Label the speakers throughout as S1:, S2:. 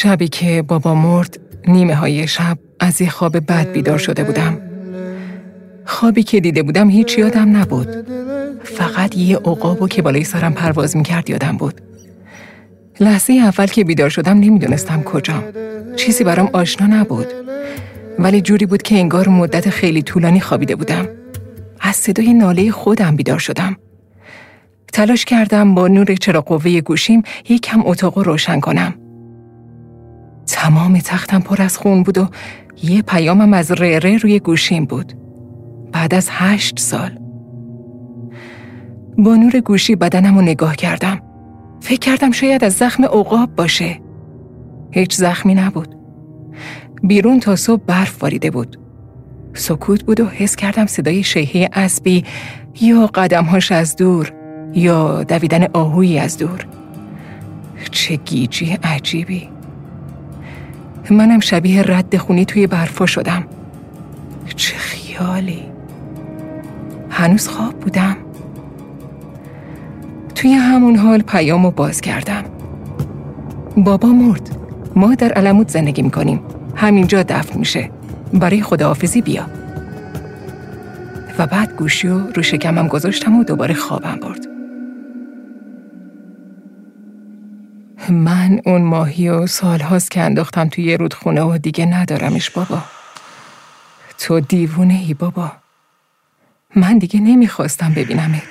S1: شبی که بابا مرد نیمه های شب از یه خواب بد بیدار شده بودم. خوابی که دیده بودم هیچ یادم نبود. فقط یه عقابو که بالای سرم پرواز می‌کرد یادم بود. لحظه اول که بیدار شدم نمی‌دونستم کجام. چیزی برام آشنا نبود. ولی جوری بود که انگار مدت خیلی طولانی خوابیده بودم. از صدای ناله خودم بیدار شدم. تلاش کردم با نور چراغ قوه گوشیم یک کم اتاق روشن کنم. تمام تختم پر از خون بود و یه پیامم از ره روی گوشیم بود. بعد از هشت سال. با نور گوشی بدنم رو نگاه کردم. فکر کردم شاید از زخم عقاب باشه. هیچ زخمی نبود. بیرون تا صبح برف واریده بود. سکوت بود و حس کردم صدای شیهه اسبی یا قدمهاش از دور یا دویدن آهویی از دور. چه گیجی عجیبی. منم شبیه رد خونی توی برفا شدم. چه خیالی. هنوز خواب بودم. توی همون حال پیام رو باز کردم بابا مرد. ما در علمود زندگی می‌کنیم. همینجا دفن میشه. برای خداحافظی بیا. و بعد گوشی رو رو شکمم گذاشتم و دوباره خوابم برد. من اون ماهی و سالهاست که انداختم توی رودخونه و دیگه ندارمش بابا. تو دیوونه ای بابا. من دیگه نمی‌خواستم ببینمت.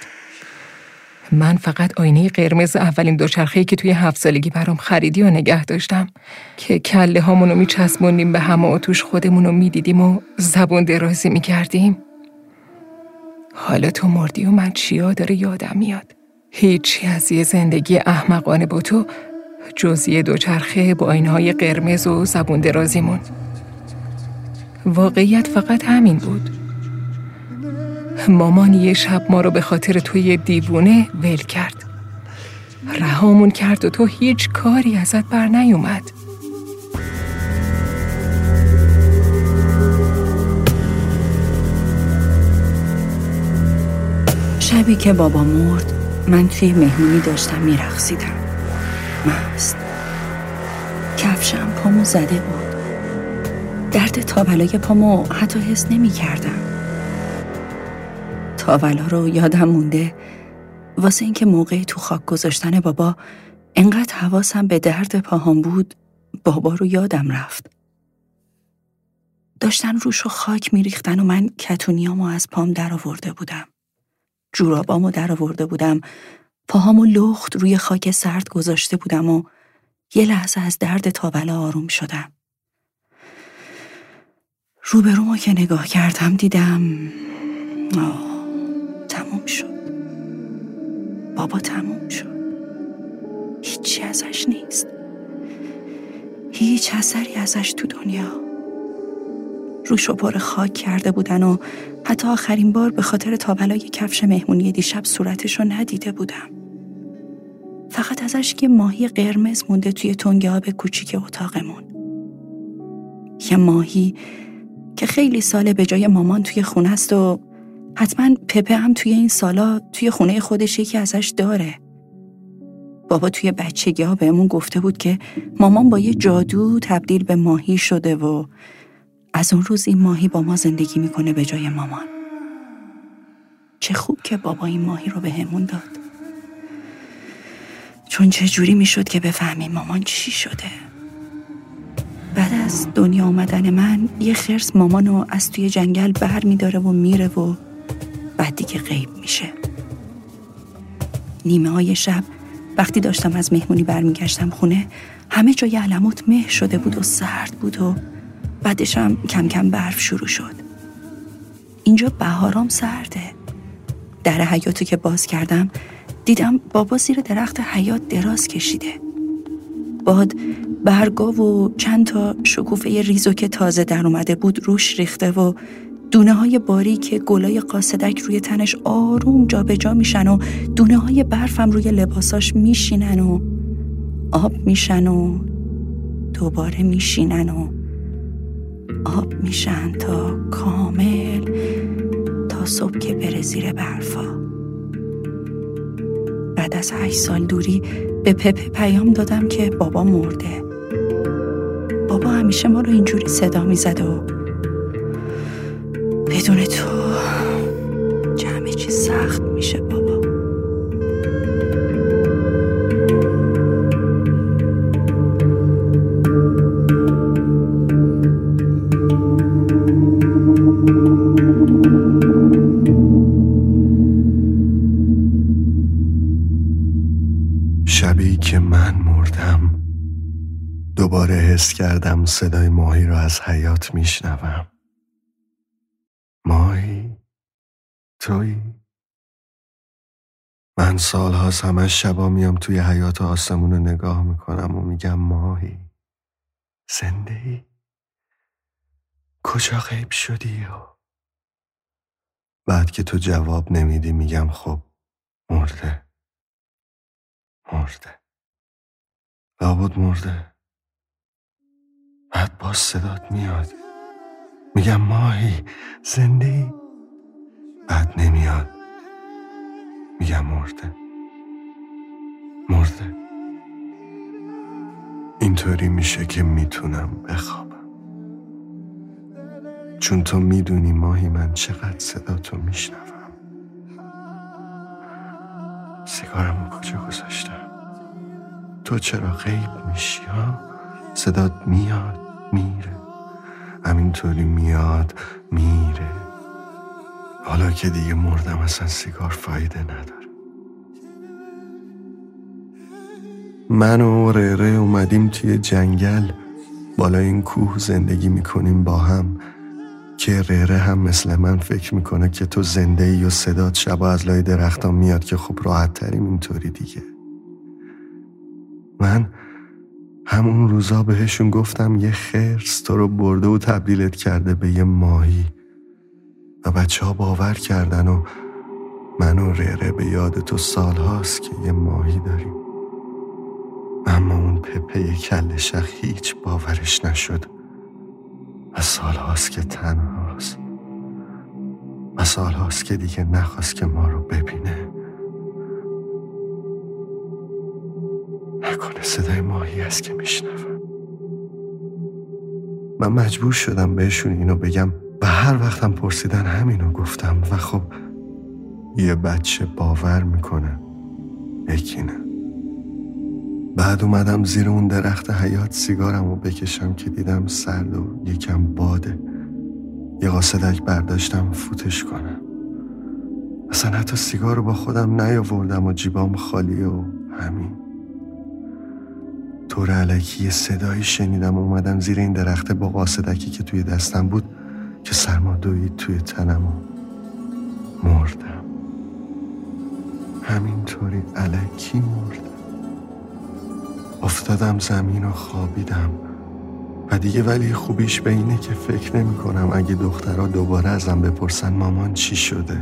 S1: من فقط آینه قرمز اولین دوچرخه‌ای که توی هفت سالگی برام خریدی و نگه داشتم. که کله هامونو میچسبوندیم به هم و توش خودمونو می‌دیدیم و زبون درازی می‌کردیم. حالا تو مردی و من چیا داره یادم میاد. هیچی از یه زندگی احمقانه با تو جزیه دوچرخه با های قرمز و زبون درازیمون واقعیت فقط همین بود. مامان یه شب ما رو به خاطر توی دیوونه ول کرد. رهامون کرد و تو هیچ کاری ازت بر نیومد.
S2: شبی که بابا مرد من توی مهمونی داشتم میرقصیدم. مست کفشم پامو زده بود. درد تابلای پامو حتی حس نمی کردم. تاولا رو یادم مونده. واسه اینکه موقعی تو خاک گذاشتن بابا انقدر حواسم به درد پاهام بود بابا رو یادم رفت. داشتن روش و خاک میریختن و من کتونیامو از پام درآورده بودم. جورابامو درآورده بودم. پاهامو لخت روی خاک سرد گذاشته بودم و یه لحظه از درد تابلا آروم شدم. روبرومو که نگاه کردم دیدم آه تموم شد. بابا تموم شد. هیچی ازش نیست. هیچ اثری ازش تو دنیا. روشو پر خاک کرده بودن و حتی آخرین بار به خاطر تابلای کفش مهمونی دیشب صورتشو ندیده بودم فقط ازش یه ماهی قرمز مونده توی تنگ آب کوچیک اتاقمون یه ماهی که خیلی ساله به جای مامان توی خونه است و حتما پپه هم توی این سالا توی خونه خودش یکی ازش داره. بابا توی بچگی ها بهمون گفته بود که مامان با یه جادو تبدیل به ماهی شده و از اون روز این ماهی با ما زندگی می‌کنه به جای مامان. چه خوب که بابا این ماهی رو بهمون داد. چون چه جوری می‌شد که بفهمیم مامان چی شده. بعد از دنیا آمدن من یه خرس مامانو از توی جنگل بر میداره و میره و بعد دیگه غیب میشه نیمه های شب وقتی داشتم از مهمونی برمیگشتم خونه همه جای علموت مه شده بود و سرد بود و بعدشم کم کم برف شروع شد. اینجا بهارام سرده. در حیاتو که باز کردم دیدم بابا زیر درخت حیات دراز کشیده. باد برگا و چند تا شکوفه ریزو که تازه در اومده بود روش ریخته و دونه های باریک گلای قاصدک روی تنش آروم جابجا جا میشن و دونه های برفم روی لباساش میشینن و آب میشن و دوباره میشینن و آب میشن تا کامل تا صبح که بره زیر برفا. بعد از هشت سال دوری به پپه پیام دادم که بابا مرده. همیشه ما رو اینجوری صدا می‌زد و بدون تو جمعه چی سخت
S3: صدای ماهی را از حیات میشنوم. ماهی؟ توی من سالهاست همش شبا میام توی حیات آسمون رو نگاه می‌کنم و میگم ماهی. زنده ای کجا غیب شدی و؟ بعد که تو جواب نمیدی میگم خب مرده. مرده. لابد مرده. بعد باز صدات میاد. میگم ماهی زنده ای بعد نمیاد. میگم مرده. مرده. اینطوری میشه که می‌تونم بخوابم. چون تو می‌دونی ماهی من چقدر صدا تو میشنوم. سیگارم کجا گذاشتم؟ تو چرا غیب میشی ها؟ صدات میاد میره. همینطوری میاد میره. حالا که دیگه مردم اصلا سیگار فایده نداره. من و ریره اومدیم توی جنگل. بالا این کوه زندگی می‌کنیم با هم. که ریره هم مثل من فکر می‌کنه که تو زنده ای و صدات شبا از لای درختان میاد که خب راحت تریم اینطوری دیگه. من همون روزا بهشون گفتم یه خرس تو رو برده و تبدیلت کرده به یه ماهی. و بچه ها باور کردن و من و ریره به یاد تو سال هاست که یه ماهی داریم. اما اون پپه کل شخ هیچ باورش نشد. و سال هاست که تنهاست. و سال هاست که دیگه نخواست که ما رو ببینه. نکنه. صدای ماهی است که میشنوم. من مجبور شدم بهشون اینو بگم. و هر وقتم پرسیدن همینو گفتم. و خب یه بچه باور می‌کنه یکی نه. بعد اومدم زیر اون درخت حیات سیگارم رو بکشم که دیدم سرد و یکم باده. یه قاصدک برداشتم فوتش کنم. اصلا حتی سیگار رو با خودم نیاوردم و جیبام خالیه و همین. طور علکی یه صدایی شنیدم اومدم زیر این درخت با قاصدکی که توی دستم بود که سرما دوید توی تنم و مردم. همینطوری علکی مردم. افتادم زمین و خوابیدم. و دیگه ولی خوبیش به اینه که فکر نمی کنم اگه دخترها دوباره ازم بپرسن مامان چی شده.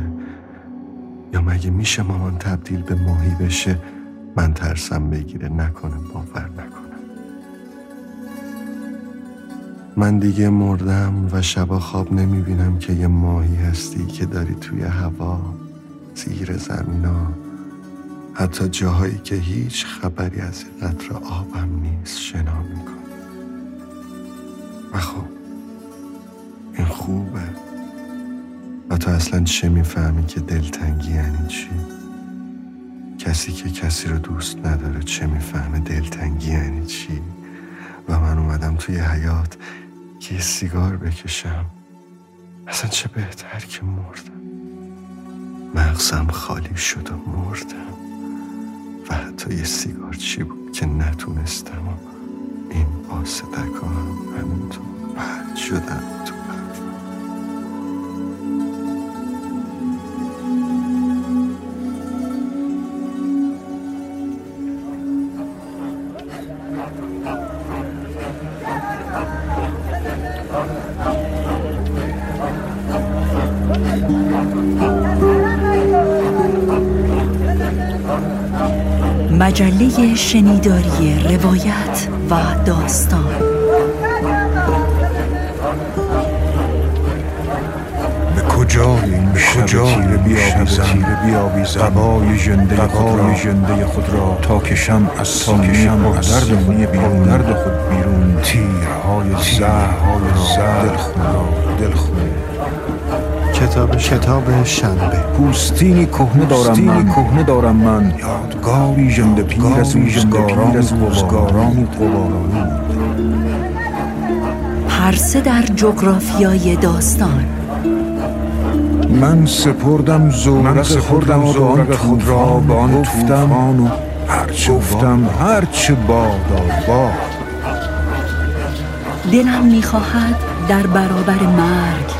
S3: یا مگه میشه مامان تبدیل به ماهی بشه؟ من ترسم بگیره نکنه باور نکنه. من دیگه مردم و شبا خواب نمی بینم که یه ماهی هستی که داری توی هوا زیر زمینا حتی جاهایی که هیچ خبری از قطر آبم نیست شنا میکن و خب این خوبه. و تو اصلا چه می‌فهمی که دلتنگی یعنی چی؟ کسی که کسی رو دوست نداره چه می‌فهمه دلتنگی یعنی چی؟ و من اومدم توی حیات که یه سیگار بکشم. اصلا چه بهتر که مردم. مغزم خالی شد و مردم. و حتی یه سیگار چی بود که نتونستم و این ها هم همینطور پرد شدن تو
S2: شنیداری روایت و داستان.
S4: به کجا
S5: این کجای بیاویزم قبای ژنده خود را. را. تا کشم از سینه درد می بیرون. درد خود بیرون. تیرهای خود را. دل خود.
S3: کتاب کتاب شنبه.
S5: پوستینی کهنه دارم من. کهنه دارم من. یادگاری ژنده پیر از روزگاران روزگاران قبارانی
S2: پرسه در جغرافیای داستان.
S5: من سپردم زورق سپردم زورق خود را به آن توفان و هرچه گفتم هرچه بادا باد.
S2: دلم می‌خواهد در برابر مرگ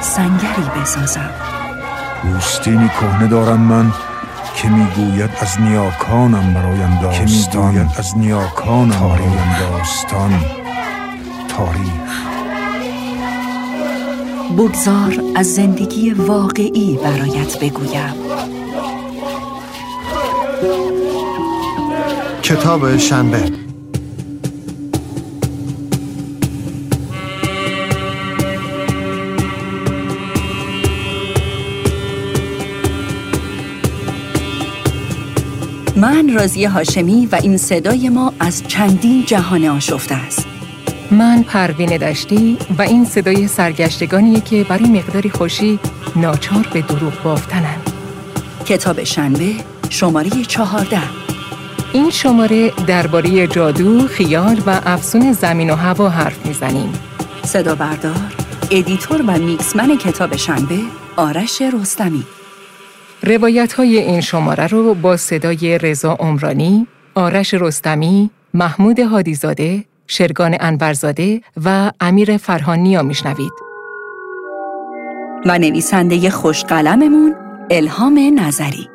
S2: سنگری بسازم.
S5: پوستینی کهنه دارم من که می‌گوید از نیاکانم برایم داستان که از نیاکانم برایم داستان تاریخ.
S2: بگذار از زندگی واقعی برایت بگویم.
S3: کتاب شنبه.
S2: من رازی هاشمی و این صدای ما از چندین جهان آشفته است
S1: من پروین دشتی و این صدای سرگشتگانیه که برای مقداری خوشی ناچار به دروغ بافتنند.
S2: کتاب شنبه شماره چهارده
S1: این شماره درباره جادو، خیال و افسون زمین و هوا حرف می‌زنیم.
S2: صدا بردار، ادیتور و میکسمن کتاب شنبه آرش رستمی
S1: روایت های این شماره رو با صدای رضا عمرانی، آرش رستمی، محمود هادیزاده، شرگان انورزاده و امیر فرهانیا میشنوید.
S2: و نویسنده خوشقلممون الهام نظری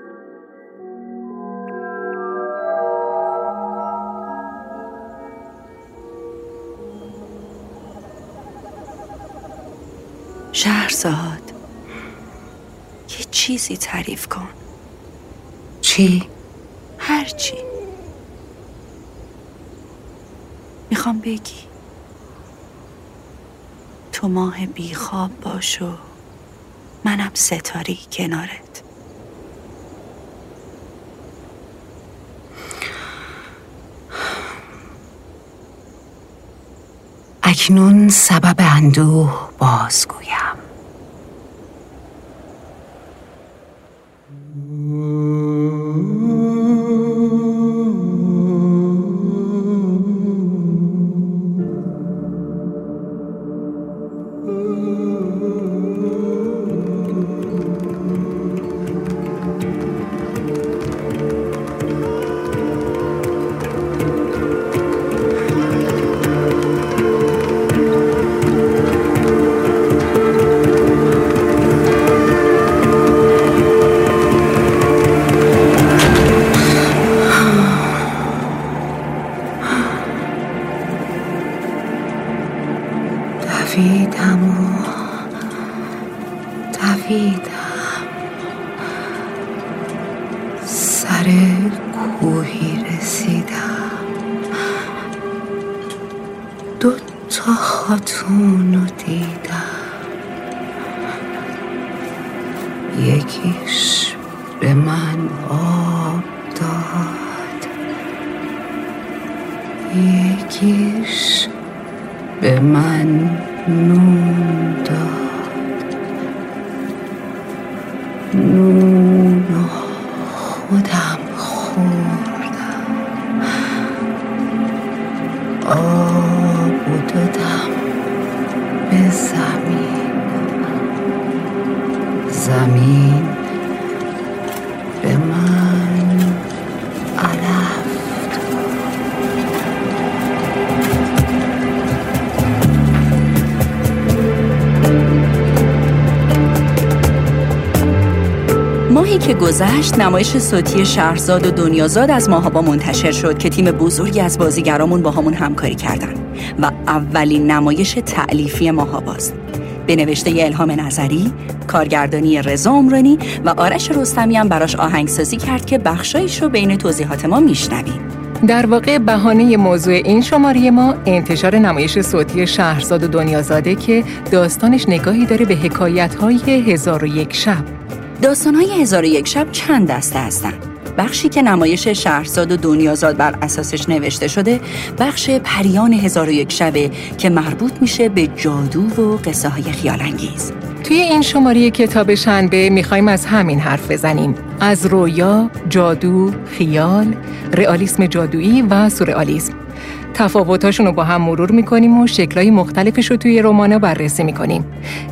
S2: شهرزاد یه چیزی تعریف کن.
S6: چی؟
S2: هر چی. می‌خوام بگی. تو ماه بیخواب باش و منم ستاری کنارت.
S6: اکنون سبب اندوه بازگویم.
S2: Ooh. گذشت نمایش صوتی شهرزاد و دنیازاد از ماهابا منتشر شد که تیم بزرگی از بازیگرامون با همون همکاری کردن و اولین نمایش تعلیفی ماهاباست به نوشته الهام نظری، کارگردانی رضا عمرانی و آرش رستمی هم براش آهنگسازی کرد که بخشایش رو بین توضیحات ما میشنویم.
S1: در واقع بهانه موضوع این شماره ما انتشار نمایش صوتی شهرزاد و دنیازاده که داستانش نگاهی داره به حکایت‌های هزار و یک شب.
S2: داستانهای هزار و یک شب چند دسته هستند. بخشی که نمایش شهرزاد و دنیازاد بر اساسش نوشته شده بخش پریان هزار و یک شبه که مربوط میشه به جادو و قصه های خیالانگیز
S1: توی این شماره کتاب شنبه می‌خوایم از همین حرف بزنیم از رویا، جادو، خیال، رئالیسم جادویی و سورئالیسم تفاوتاشون رو با هم مرور می‌کنیم و شکلهای مختلفش رو توی رومانا بررسی می‌کنیم.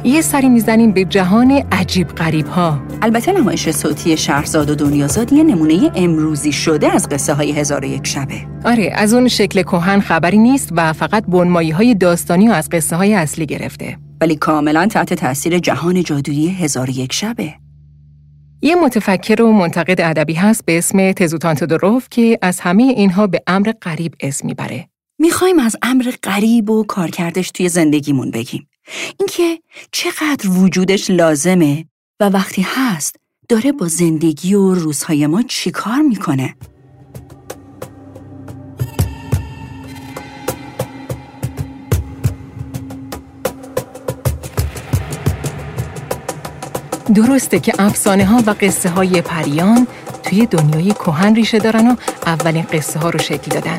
S1: یه سری می‌زنیم به جهان عجیب غریب ها.
S2: البته نمایش صوتی شهرزاد و دنیازاد یه نمونه امروزی شده از قصه های هزار و یک شبه.
S1: آره از اون شکل کهن خبری نیست و فقط بنمایی های داستانی و از قصه های اصلی گرفته.
S2: ولی کاملا تحت تاثیر جهان جادویی هزار و یک شبه.
S1: یه متفکر و منتقد ادبی هست به اسم تزوتان دروف که از همه اینها به امر غریب اسم می‌بره.
S2: می‌خوایم از امر غریب و کارکردش توی زندگیمون بگیم. اینکه چقدر وجودش لازمه و وقتی هست داره با زندگی و روزهای ما چیکار می‌کنه؟
S1: درسته که افسانه ها و قصه های پریان توی دنیای کهن ریشه دارن و اولین قصه ها رو شکل دادن.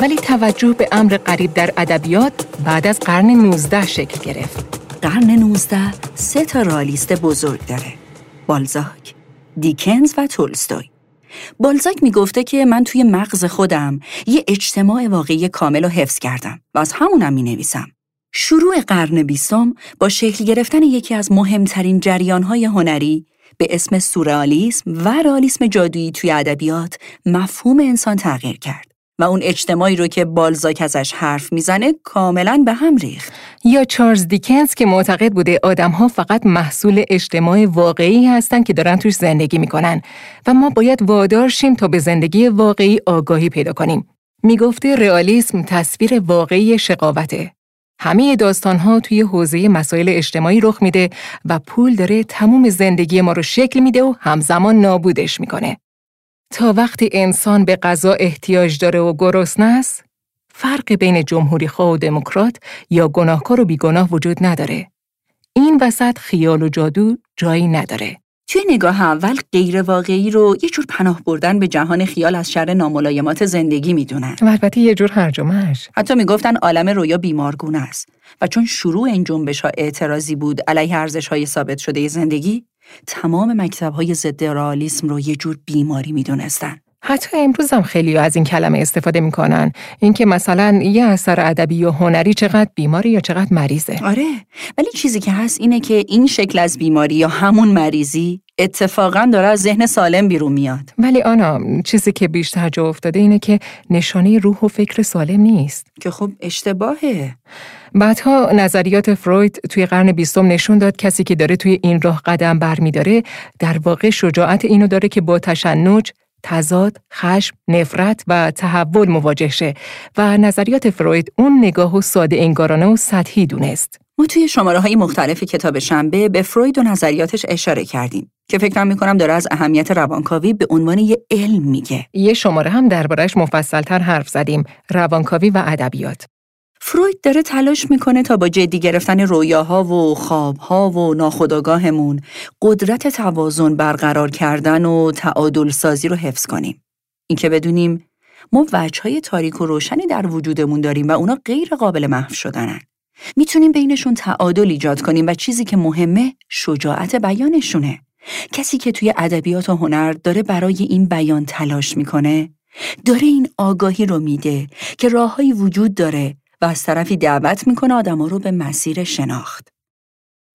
S1: ولی توجه به امر قریب در ادبیات بعد از قرن 19 شکل گرفت.
S2: قرن 19 سه تا رالیست بزرگ داره. بالزاک، دیکنز و تولستوی. بالزاک می‌گفته که من توی مغز خودم یه اجتماع واقعی کامل رو حفظ کردم و از همونم می نویسم. شروع قرن بیستم با شکل گرفتن یکی از مهمترین جریانهای هنری به اسم سورئالیسم و رئالیسم جادویی توی ادبیات مفهوم انسان تغییر کرد. و اون اجتماعی رو که بالزاک ازش حرف می‌زنه کاملا به هم ریخت.
S1: یا چارلز دیکنز که معتقد بوده آدمها فقط محصول اجتماع واقعی هستند که دارن توش زندگی می‌کنن و ما باید وادار شیم تا به زندگی واقعی آگاهی پیدا کنیم. می‌گفته رئالیسم تصویر واقعی شقاوته. همه داستانها توی حوزه مسائل اجتماعی رخ میده و پول داره تموم زندگی ما رو شکل میده و همزمان نابودش می‌کنه. تا وقتی انسان به غذا احتیاج داره و گرسنه است، فرق بین جمهوری خواه و دموکرات یا گناهکار و بیگناه وجود نداره. این وسط خیال و جادو جایی نداره.
S2: توی نگاه اول غیر واقعی رو یه جور پناه بردن به جهان خیال از شر ناملایمات زندگی می‌دونن.
S1: و البته یه جور هرجمش.
S2: حتی می‌گفتن عالم رویا بیمارگونه است و چون شروع این جنبش ها اعتراضی بود علیه ارزش های ثابت شده زندگی، تمام مکتب های ضد رئالیسم رو یه جور بیماری می‌دونستن.
S1: حتی امروز هم خیلی از این کلمه استفاده می‌کنن. اینکه مثلا یه اثر ادبی یا هنری چقدر بیماری یا چقدر مریضه.
S2: آره ولی چیزی که هست اینه که این شکل از بیماری یا همون مریضی اتفاقا داره از ذهن سالم بیرون میاد.
S1: ولی آنا چیزی که بیشتر جا افتاده اینه که نشانه روح و فکر سالم نیست.
S2: که خب اشتباهه.
S1: بعدها نظریات فروید توی قرن بیستم نشون داد کسی که داره توی این راه قدم برمیداره در واقع شجاعت اینو داره که با تشنج تضاد، خشم، نفرت و تحول مواجه شه و نظریات فروید اون نگاه و ساده انگارانه و سطحی دونست.
S2: ما توی شماره های مختلف کتاب شنبه به فروید و نظریاتش اشاره کردیم که فکر می‌کنم داره از اهمیت روانکاوی به عنوان یه علم میگه.
S1: یه شماره هم دربارش مفصلتر حرف زدیم، روانکاوی و ادبیات.
S2: فروید داره تلاش می‌کنه تا با جدی گرفتن رویاها و خوابها و ناخودآگاهمون قدرت توازن برقرار کردن و تعادل سازی رو حفظ کنیم. اینکه بدونیم ما وجههای تاریک و روشنی در وجودمون داریم و اونا غیر قابل محو شدنن. می‌تونیم بینشون تعادل ایجاد کنیم و چیزی که مهمه شجاعت بیانشونه. کسی که توی ادبیات و هنر داره برای این بیان تلاش می‌کنه داره این آگاهی رو میده که راههایی وجود داره و از طرفی دعوت می‌کنه آدما رو به مسیر شناخت.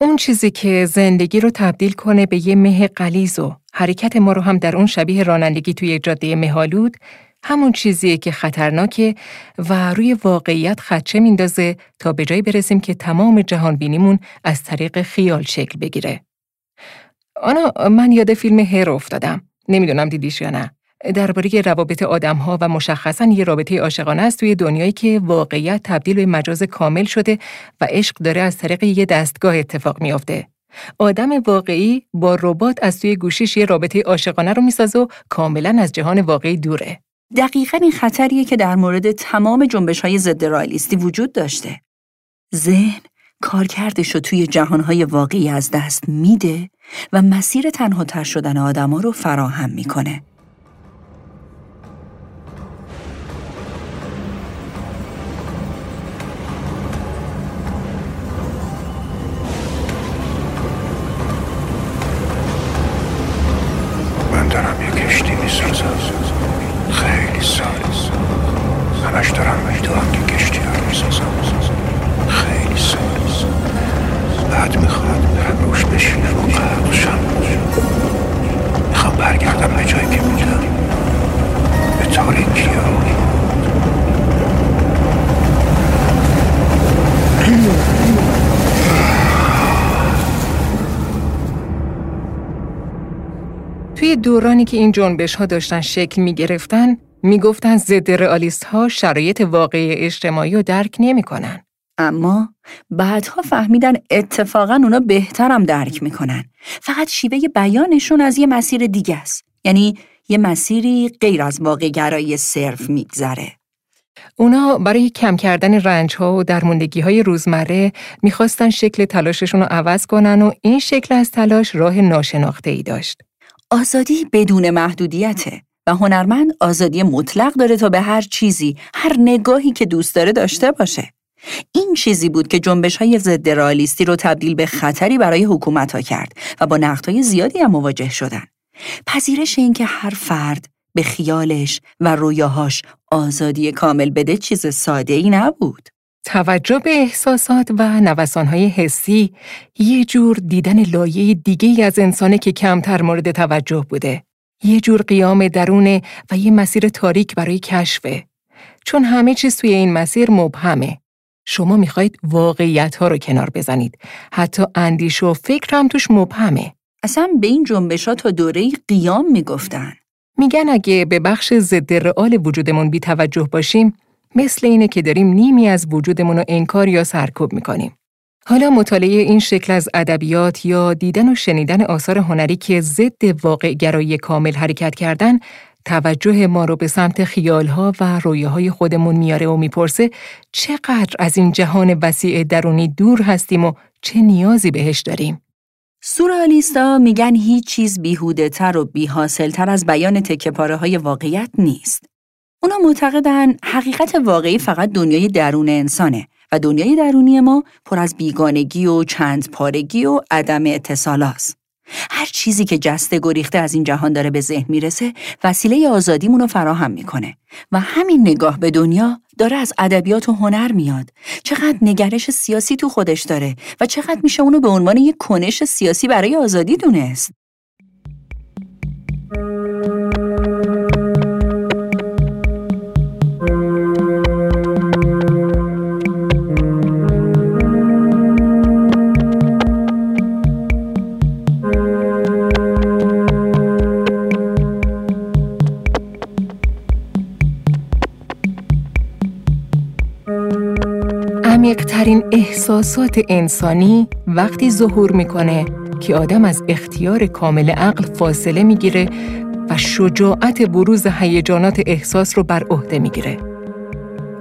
S1: اون چیزی که زندگی رو تبدیل کنه به یه مه قلیز و حرکت ما رو هم در اون شبیه رانندگی توی جاده مهالود همون چیزیه که خطرناکه و روی واقعیت خدچه میندازه تا به جایی برسیم که تمام جهان بینیمون از طریق خیال شکل بگیره. آنا من یاد فیلم هر افتادم. نمی‌دونم دیدیش یا نه. درباره روابط آدمها و مشخصا یه رابطه عاشقانه است توی دنیایی که واقعیت تبدیل به مجاز کامل شده و عشق داره از طریق یه دستگاه اتفاق میافته. آدم واقعی با ربات از توی گوشیش یه رابطه عاشقانه رو می‌سازه و کاملا از جهان واقعی دوره.
S2: دقیقا این خطریه که در مورد تمام جنبش های ضد رایلیستی وجود داشته. ذهن کارکردش رو توی جهانهای واقعی از دست میده و مسیر تنها تر شدن آدما رو فراهم می‌کنه.
S1: دورانی که این جنبش ها داشتن شکل می گرفتن، می گفتن ضد رئالیست ها شرایط واقعی اجتماعی رو درک نمی کنن.
S2: اما بعدها فهمیدن اتفاقا اونا بهترم درک می‌کنن. فقط شیوه بیانشون از یه مسیر دیگه است. یعنی یه مسیری غیر از واقع گرایی صرف میگذره.
S1: اونا برای کم کردن رنج ها و درموندگی های روزمره می‌خواستن شکل تلاششون رو عوض کنن و این شکل از تلاش راه ناشناخته ای داشت.
S2: آزادی بدون محدودیته و هنرمند آزادی مطلق داره تا به هر چیزی، هر نگاهی که دوست داره داشته باشه. این چیزی بود که جنبش های ضد رئالیستی رو تبدیل به خطری برای حکومت ها کرد و با نقدهای زیادی هم مواجه شدن. پذیرش اینکه هر فرد به خیالش و رویاهاش آزادی کامل بده چیز ساده ای نبود.
S1: توجه به احساسات و نوسانهای حسی یه جور دیدن لایه دیگه از انسانه که کمتر مورد توجه بوده. یه جور قیام درونه و یه مسیر تاریک برای کشفه. چون همه چیز توی این مسیر مبهمه. شما می‌خواید واقعیت ها رو کنار بزنید. حتی اندیش و فکر هم توش مبهمه.
S2: اصلا به این جنبشات تا دوره قیام می‌گفتن.
S1: میگن اگه به بخش ضد رئال وجودمون بی توجه باشیم، مثل اینه که داریم نیمی از وجودمون رو انکار یا سرکوب می‌کنیم. حالا مطالعه این شکل از ادبیات یا دیدن و شنیدن آثار هنری که ضد واقع گرایی کامل حرکت کردن توجه ما رو به سمت خیالها و رویاهای خودمون میاره و می‌پرسه چقدر از این جهان وسیع درونی دور هستیم و چه نیازی بهش داریم.
S2: سورالیستا میگن هیچ چیز بیهوده تر و بیحاصل تر از بیان تکه پاره های واقعیت نیست. اونا معتقدن حقیقت واقعی فقط دنیای درون انسانه و دنیای درونی ما پر از بیگانگی و چند پارگی و عدم اتصال است. هر چیزی که جسته گریخته از این جهان داره به ذهن می‌رسه وسیله آزادیمون رو فراهم می‌کنه و همین نگاه به دنیا داره از ادبیات و هنر میاد چقدر نگرش سیاسی تو خودش داره و چقدر میشه اونو به عنوان یک کنش سیاسی برای آزادی دونست
S1: عمیقترین احساسات انسانی وقتی ظهور می‌کنه که آدم از اختیار کامل عقل فاصله می‌گیره و شجاعت بروز هیجانات احساس رو بر عهده می‌گیره.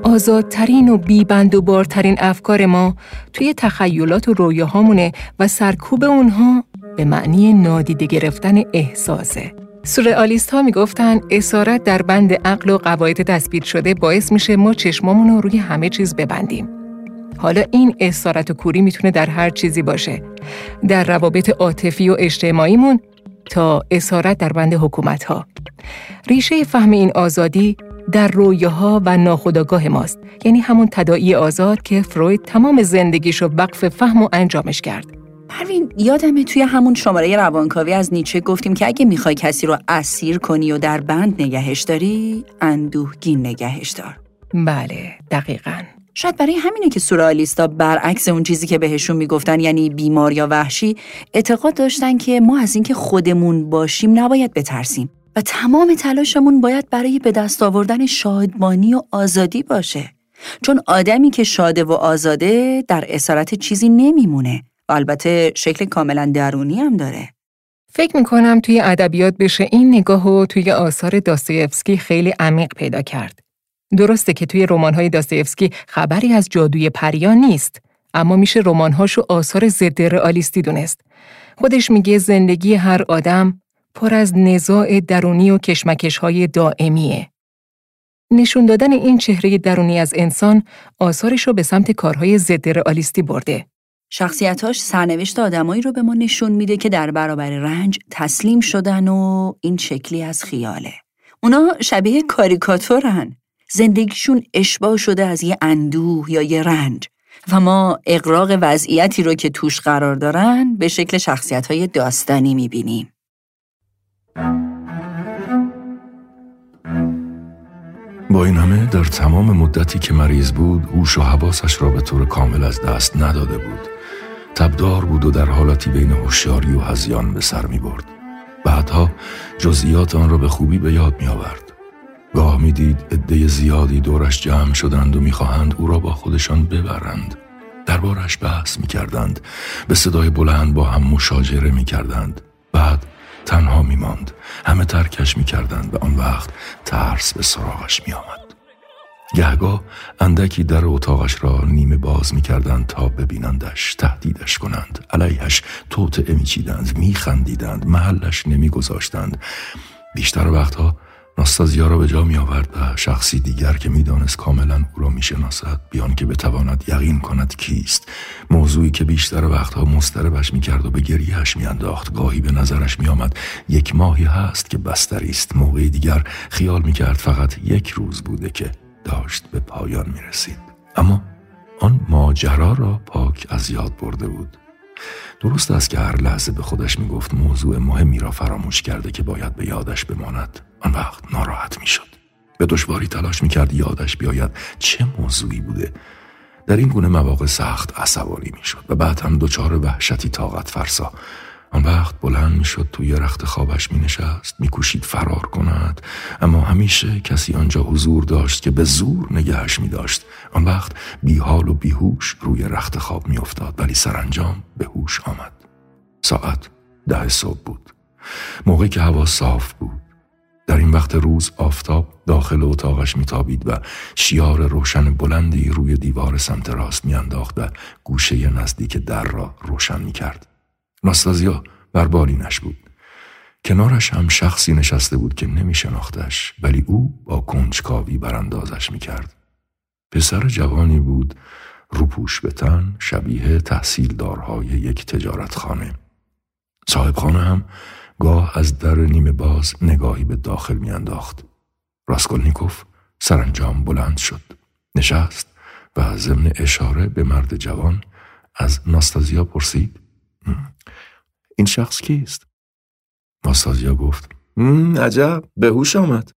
S1: آزادترین و بیبند و بارترین افکار ما توی تخیلات و رویاهامونه و سرکوب اونها به معنی نادیده گرفتن احساسه. سورئالیست ها می‌گفتن اسارت در بند عقل و قواعد تثبیت شده باعث میشه ما چشمامون رو روی همه چیز ببندیم. حالا این اسارت و کوری می‌تونه در هر چیزی باشه. در روابط عاطفی و اجتماعیمون تا اسارت در بند حکومت ها. ریشه فهم این آزادی در رویاها و ناخودآگاه ماست. یعنی همون تدائی آزاد که فروید تمام زندگیشو وقف فهم و انجامش کرد.
S2: پروین یادمه توی همون شماره روانکاوی از نیچه گفتیم که اگه می‌خوای کسی رو اسیر کنی و در بند نگهش داری اندوهگین نگهش دار
S1: بله دقیقاً
S2: شاید برای همینه که سورئالیستا برعکس اون چیزی که بهشون می‌گفتن یعنی بیمار یا وحشی اعتقاد داشتن که ما از اینکه خودمون باشیم نباید بترسیم و تمام تلاشمون باید برای به دست آوردن شادمانی و آزادی باشه. چون آدمی که شاده و آزاده در اسارت چیزی نمیمونه. البته شکل کاملا درونی هم داره.
S1: فکر می‌کنم توی ادبیات بشه این نگاه و توی آثار داستایفسکی خیلی عمیق پیدا کرد. درسته که توی رمان‌های داستایفسکی خبری از جادوی پریان نیست، اما میشه رمان‌هاش و آثار ضد رئالیستی دونست. خودش میگه زندگی هر آدم پر از نزاع درونی و کشمکش‌های دائمیه. نشون دادن این چهره درونی از انسان آثارش رو به سمت کارهای ضد رئالیستی برده.
S2: شخصیتاش سرنوشت آدمایی رو به ما نشون میده که در برابر رنج تسلیم شدن و این شکلی از خیاله. اونا شبیه کاریکاتورن. زندگیشون اشباه شده از یه اندوه یا یه رنج و ما اقراق وضعیتی رو که توش قرار دارن به شکل شخصیت های داستانی می‌بینیم.
S7: با این همه در تمام مدتی که مریض بود هوش و حواسش را به طور کامل از دست نداده بود تبدار بود و در حالتی بین هوشیاری و هزیان به سر می برد. بعدها جزئیات آن را به خوبی به یاد می آورد. گاه می دید عده زیادی دورش جمع شدند و می‌خواهند او را با خودشان ببرند. دربارش بحث می کردند. به صدای بلند با هم مشاجره می کردند. بعد تنها می ماند. همه ترکش می کردند و آن وقت ترس به سراغش می آمد. گهگاه اندکی در اتاقش را نیمه باز می کردند تا ببینندش تهدیدش کنند علیهش توطعه می چیدند می خندیدند محلش نمی گذاشتند بیشتر وقتها ناستازیا را به جا می آورد و شخصی دیگر که می‌دانست کاملا او را می شناسد بیان که بتواند یقین کند کیست. موضوعی که بیشتر وقتها مستربش می کرد و به گریهش می انداخت. گاهی به نظرش می آمد. یک ماهی هست که بستری است. موقع دیگر خیال می کرد فقط یک روز بوده که داشت به پایان می رسید. اما آن ماجرا را پاک از یاد برده بود. درست است که هر لحظه به خودش می گفت موضوع مهمی را فراموش کرده که باید به یادش بماند. آن وقت ناراحت می شد به دشواری تلاش می کرد یادش بیاید چه موضوعی بوده. در این گونه مواقع سخت عصبانی می شد و بعد هم دچار وحشتی طاقت فرسا. آن وقت بلند می شد توی رخت خوابش می نشست می کوشید فرار کند. اما همیشه کسی آنجا حضور داشت که به زور نگهش می داشت آن وقت بیحال و بیهوش روی رخت خواب می افتاد ولی سرانجام به هوش آمد. ساعت ده صبح بود. موقعی که هوا صاف بود. در این وقت روز آفتاب داخل اتاقش میتابید و شیار روشن بلندی روی دیوار سمت راست میانداخت و گوشه نزدیک در را روشن می‌کرد. ناستازیا بر بالینش بود. کنارش هم شخصی نشسته بود که نمی شناختش ولی او با کنجکاوی براندازش می کرد. پسر جوانی بود روپوش به تن شبیه تحصیلدارهای یک تجارتخانه. صاحب خانه هم گاه از در نیمه باز نگاهی به داخل میانداخت. راسکولنیکوف سرانجام بلند شد. نشست و ضمن اشاره به مرد جوان از ناستازیا پرسید این شخص کیست؟ ناستازیا گفت عجب به هوش آمد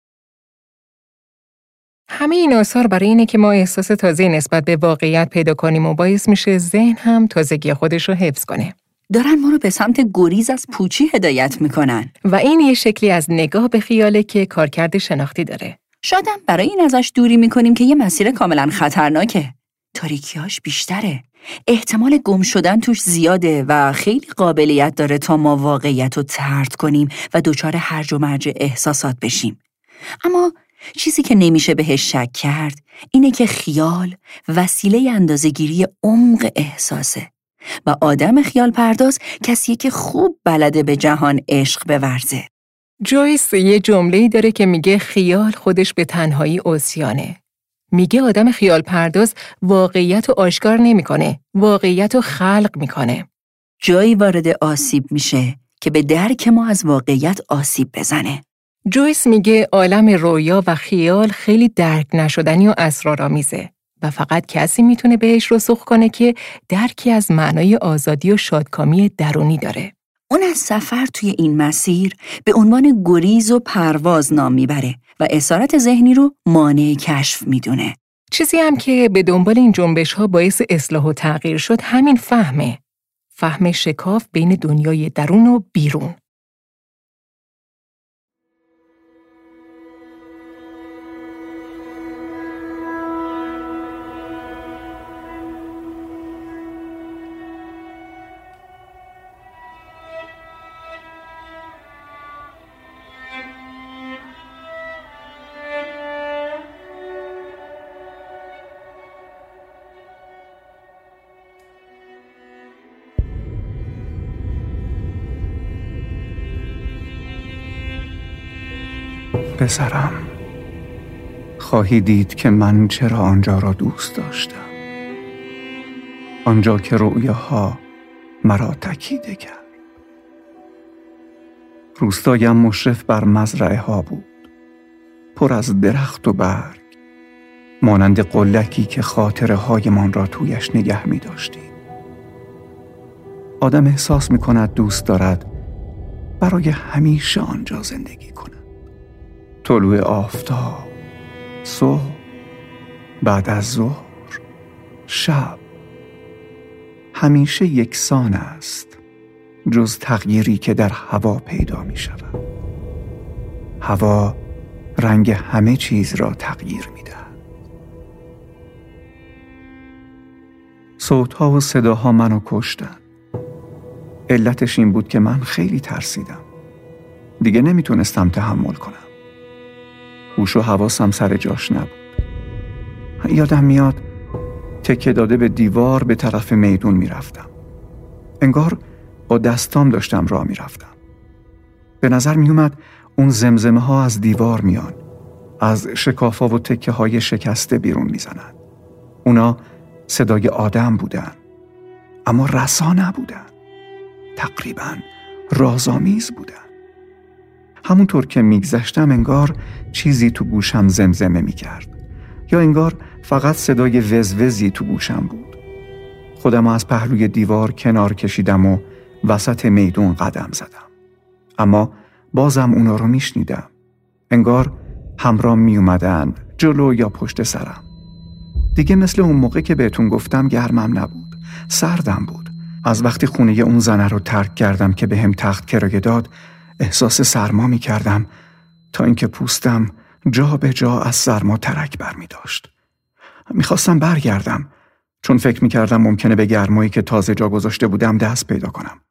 S1: همه این آثار برای اینه که ما احساس تازه نسبت به واقعیت پیدا کنیم و باعث میشه ذهن هم تازگی خودش رو حفظ کنه.
S2: دارن ما رو به سمت گریز از پوچی هدایت می‌کنن
S1: و این یه شکلی از نگاه به خیاله که کارکرد شناختی داره.
S2: شادم برای این ازش دوری می‌کنیم که یه مسیر کاملا خطرناکه. تاریکیاش بیشتره. احتمال گم شدن توش زیاده و خیلی قابلیت داره تا ما واقعیت رو ترد کنیم و دچار هرج و مرج احساسات بشیم. اما چیزی که نمیشه بهش شک کرد اینه که خیال وسیله اندازهگیری عمق احساسه و آدم خیال پرداز کسیه که خوب بلده به جهان عشق بورزه.
S1: جویس یه جمله داره که میگه خیال خودش به تنهایی اوسیانه. میگه آدم خیال پرداز واقعیت رو آشکار نمی‌کنه، واقعیت رو خلق می‌کنه.
S2: جایی وارد آسیب میشه که به درک ما از واقعیت آسیب بزنه.
S1: جویس میگه عالم رویا و خیال خیلی درک نشدنی و اسرارآمیزه و فقط کسی می‌تونه بهش رسوخ کنه که درکی از معنای آزادی و شادکامی درونی داره.
S2: اون از سفر توی این مسیر به عنوان گریز و پرواز نام می‌بره و اسارت ذهنی رو مانع کشف می‌دونه.
S1: چیزی هم که به دنبال این جنبش ها باعث اصلاح و تغییر شد همین فهمه. فهم شکاف بین دنیای درون و بیرون.
S8: پسرم. خواهی دید که من چرا آنجا را دوست داشتم؟ آنجا که رؤیاها مرا تکیده کرد. روستایم مشرف بر مزرعه ها بود. پر از درخت و برگ مانند قلکی که خاطره هایمان را تویش نگه می داشتیم آدم احساس می کند دوست دارد برای همیشه آنجا زندگی کند. طلوع آفتاب صبح بعد از ظهر شب. همیشه یکسان است جز تغییری که در هوا پیدا می شود. هوا رنگ همه چیز را تغییر می دهد. صوتها و صداها منو کشتن. علتش این بود که من خیلی ترسیدم. دیگه نمی‌تونستم تحمل کنم. هوش و حواسم سر جاش نبود. یادم میاد تکه داده به دیوار به طرف میدون می‌رفتم. انگار با دستام داشتم راه می‌رفتم. به نظر میومد اون زمزمه ها از دیوار میان از شکافا و تکه های شکسته بیرون می‌زنند. اونا صدای آدم بودن اما رسا نبودن. تقریبا رازآمیز بودن. همونطور که میگذشتم انگار چیزی تو گوشم زمزمه می‌کرد. یا انگار فقط صدای وزوزی تو گوشم بود. خودم از پهلوی دیوار کنار کشیدم و وسط میدون قدم زدم. اما بازم اونا رو میشنیدم. انگار همراه می اومدن جلو یا پشت سرم. دیگه مثل اون موقع که بهتون گفتم گرمم نبود. سردم بود. از وقتی خونه اون زنه رو ترک کردم که به هم تخت کرایه داد احساس سرما می کردم تا اینکه پوستم جا به جا از سرما ترک بر می داشت. می‌خواستم برگردم چون فکر می کردم ممکنه به گرمایی که تازه جا گذاشته بودم دست پیدا کنم.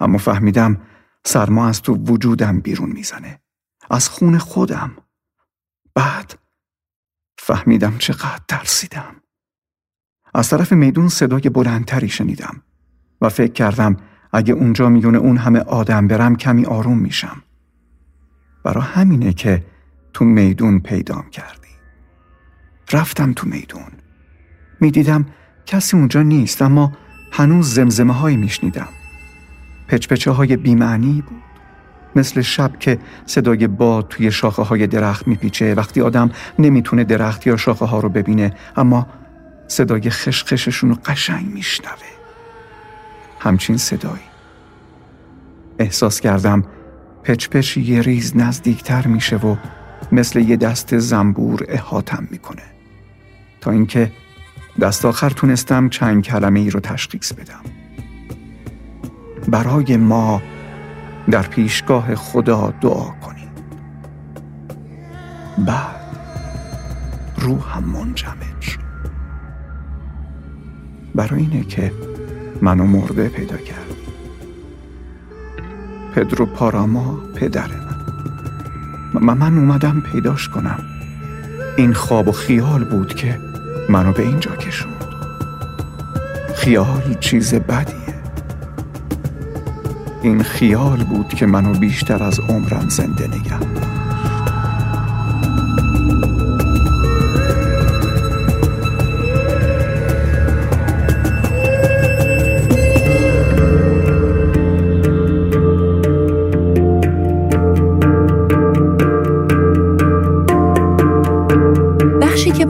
S8: اما فهمیدم سرما از تو وجودم بیرون می‌زنه. از خون خودم. بعد فهمیدم چقدر ترسیدم. از طرف میدون صدای بلندتری شنیدم و فکر کردم اگه اونجا میونه اون همه آدم برم کمی آروم میشم. برا همینه که تو میدون پیدام کردی. رفتم تو میدون. می‌دیدم کسی اونجا نیست اما هنوز زمزمه هایی میشنیدم. پچپچه های بیمعنی بود. مثل شب که صدای باد توی شاخه های درخت میپیچه وقتی آدم نمی‌تونه درخت یا شاخه ها رو ببینه اما صدای خشخششون رو قشنگ میشنوه همچین صدایی. احساس کردم پچ پچ یه ریز نزدیکتر میشه و مثل یه دست زنبور احاتم می‌کنه. تا اینکه دست آخر تونستم چند کلمه ای رو تشخیص بدم. برای ما در پیشگاه خدا دعا کنیم بعد روحم منجمد شد. برای اینه که منو مرده پیدا کرد. پدرو پاراما پدر من. من اومدم پیداش کنم. این خواب و خیال بود که منو به اینجا کشوند. خیال چیز بدیه. این خیال بود که منو بیشتر از عمرم زنده نگه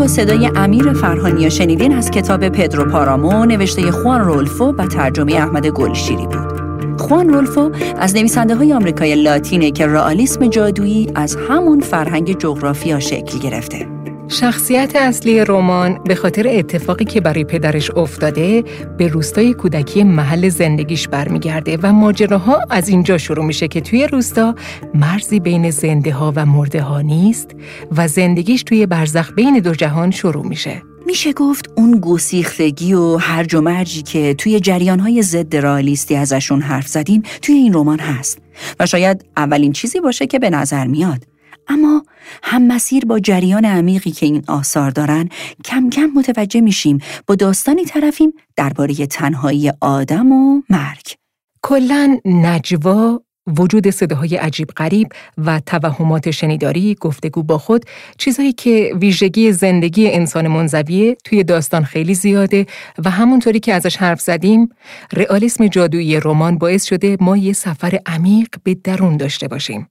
S2: صدای امیر فرهانی شنیدین از کتاب پدرو پارامو نوشته خوان رولفو و ترجمه احمد گلشیری بود. خوان رولفو از نویسنده های آمریکای لاتینه که رئالیسم جادویی از همون فرهنگ جغرافیا شکل گرفته.
S1: شخصیت اصلی رمان به خاطر اتفاقی که برای پدرش افتاده به روستای کودکی محل زندگیش برمیگرده و ماجراها از اینجا شروع میشه که توی روستا مرزی بین زنده ها و مرده ها نیست و زندگیش توی برزخ بین دو جهان شروع میشه.
S2: میشه گفت اون گسیختگی و هرج و مرجی که توی جریانهای ضد رالیستی ازشون حرف زدیم توی این رمان هست و شاید اولین چیزی باشه که به نظر میاد. اما هم مسیر با جریان عمیقی که این آثار دارن کم کم متوجه میشیم با داستانی طرفیم درباره تنهایی آدم و مرگ
S1: کلا نجوا وجود صداهای عجیب غریب و توهمات شنیداری، گفتگو با خود، چیزهایی که ویژگی زندگی انسان منزویه توی داستان خیلی زیاده و همونطوری که ازش حرف زدیم، رئالیسم جادویی رمان باعث شده ما یه سفر عمیق به درون داشته باشیم.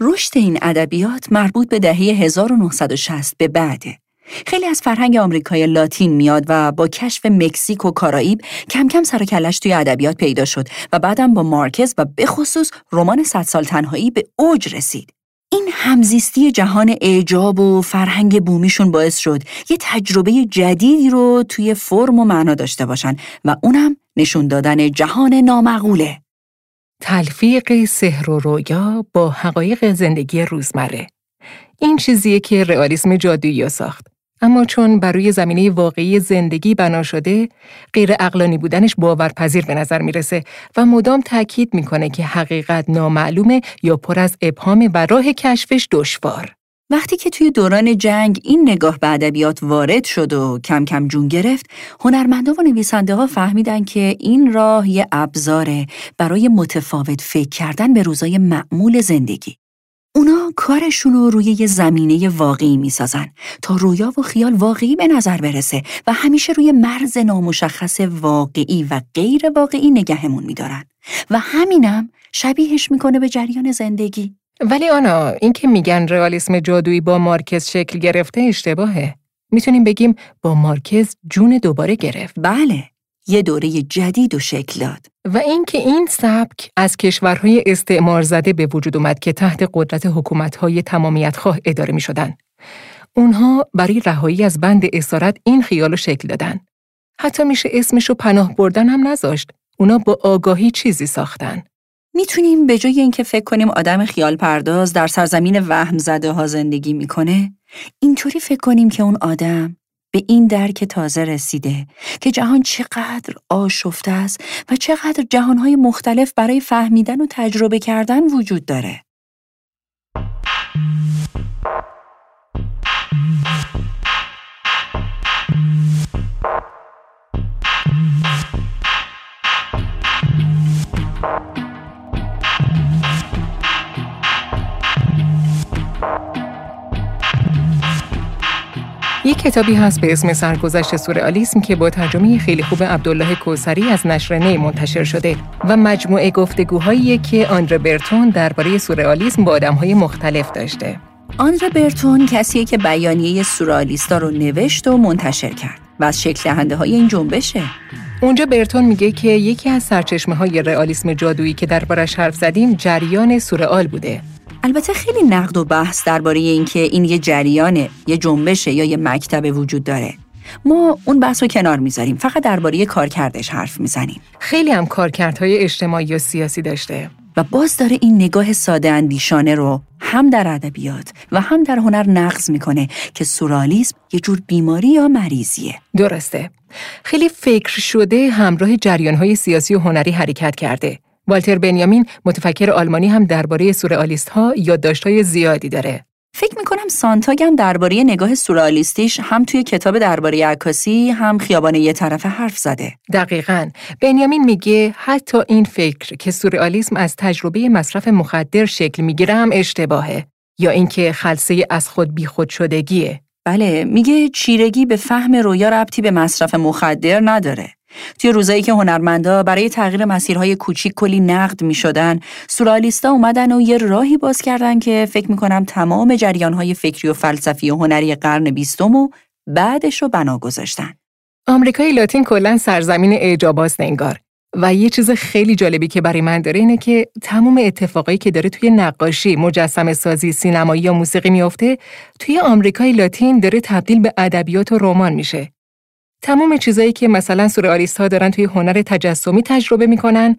S2: رشد این ادبیات مربوط به دهه 1960 به بعده. خیلی از فرهنگ آمریکای لاتین میاد و با کشف مکزیک و کارائیب کم کم سر کلش توی ادبیات پیدا شد و بعدم با مارکز و به خصوص رمان صد سال تنهایی به اوج رسید. این همزیستی جهان اعجاب و فرهنگ بومیشون باعث شد یه تجربه جدیدی رو توی فرم و معنا داشته باشن و اونم نشون دادن جهان نامعقوله.
S1: تلفیق سحر و رویا با حقایق زندگی روزمره. این چیزیه که رئالیسم جادویی ساخت. اما چون بر روی زمینه واقعی زندگی بنا شده، غیر اقلانی بودنش باورپذیر به نظر می‌رسه و مدام تاکید می‌کنه که حقیقت نامعلومه یا پر از ابهام و راه کشفش دشوار.
S2: وقتی که توی دوران جنگ این نگاه به ادبیات وارد شد و کم کم جون گرفت، هنرمندا و نویسنده ها فهمیدن که این راه یه ابزاره برای متفاوت فکر کردن به روزای معمول زندگی. اونا کارشون رو روی یه زمینه واقعی می‌سازن تا رویا و خیال واقعی به نظر برسه و همیشه روی مرز نامشخص واقعی و غیر واقعی نگهمون میدارن و همینم شبیهش می‌کنه به جریان زندگی
S1: ولی آنا این که میگن رئالیسم جادویی با مارکز شکل گرفته اشتباهه می‌تونیم بگیم با مارکز جون دوباره گرفت
S2: بله یه دوره جدید و شکل داد
S1: و اینکه این سبک از کشورهای استعمار زده به وجود اومد که تحت قدرت حکومتهای تمامیت خواه اداره می شدن. اونها برای رهایی از بند اسارت این خیال شکل دادن. حتی میشه اسمشو پناه بردن هم نذاشت. اونا با آگاهی چیزی ساختن.
S2: می‌تونیم به جای اینکه فکر کنیم آدم خیال پرداز در سرزمین وهم زده ها زندگی می‌کنه، اینطوری فکر کنیم که اون آدم به این درک تازه رسیده که جهان چقدر آشفته است و چقدر جهانهای مختلف برای فهمیدن و تجربه کردن وجود داره.
S1: کتابی هست به اسم سرگذشت سورئالیسم که با ترجمه خیلی خوب عبدالله کوسری از نشر نی منتشر شده و مجموعه گفتگوهایی که آندره برتون درباره سورئالیسم با آدمهای مختلف داشته.
S2: آندره برتون کسیه که بیانیه سورئالیستا رو نوشت و منتشر کرد و از شکل دهنده های این جنبشه.
S1: اونجا برتون میگه که یکی از سرچشمه های رئالیسم جادویی که دربارش حرف زدیم جریان سورئال بوده
S2: البته خیلی نقد و بحث درباره اینکه این یه جریانه، یه جنبشه یا یه مکتب وجود داره. ما اون بحث رو کنار می‌ذاریم فقط درباره کارکردش حرف می‌زنیم.
S1: خیلی هم کارکردهای اجتماعی و سیاسی داشته.
S2: و باز داره این نگاه ساده اندیشانه رو هم در ادبیات و هم در هنر نقض می‌کنه که سورالیسم یه جور بیماری یا مریضیه.
S1: درسته. خیلی فکر شده همراه جریانهای سیاسی و هنری حرکت کرده. والتر بنیامین متفکر آلمانی هم درباره سورئالیست ها یادداشت‌های زیادی داره.
S2: فکر می‌کنم سانتاگ هم درباره نگاه سورئالیستیش هم توی کتاب درباره عکاسی هم خیابان یه طرف حرف زده.
S1: دقیقا. بنیامین میگه حتی این فکر که سورئالیسم از تجربه مصرف مخدر شکل می‌گیره هم اشتباهه یا اینکه خلصه از خود بیخود شدگیه.
S2: بله میگه چیرگی به فهم رویا ربطی به مصرف مخدر نداره. توی روزایی که هنرمندا برای تغییر مسیرهای کوچیک کلی نقد می شدن، سورالیستا اومدن و یه راهی باز کردن که فکر می‌کنم تمام جریانهای فکری و فلسفی و هنری قرن بیستم و بعدش رو بنا گذاشتن.
S1: آمریکای لاتین کلا سرزمین اعجاباست انگار. و یه چیز خیلی جالبی که برای من داره اینه که تمام اتفاقایی که داره توی نقاشی، مجسم سازی، سینمایی یا موسیقی میافته توی آمریکای لاتین داره تبدیل به ادبیات و رمان میشه. تمام چیزایی که مثلا سورئالیست ها دارن توی هنر تجسمی تجربه می‌کنن،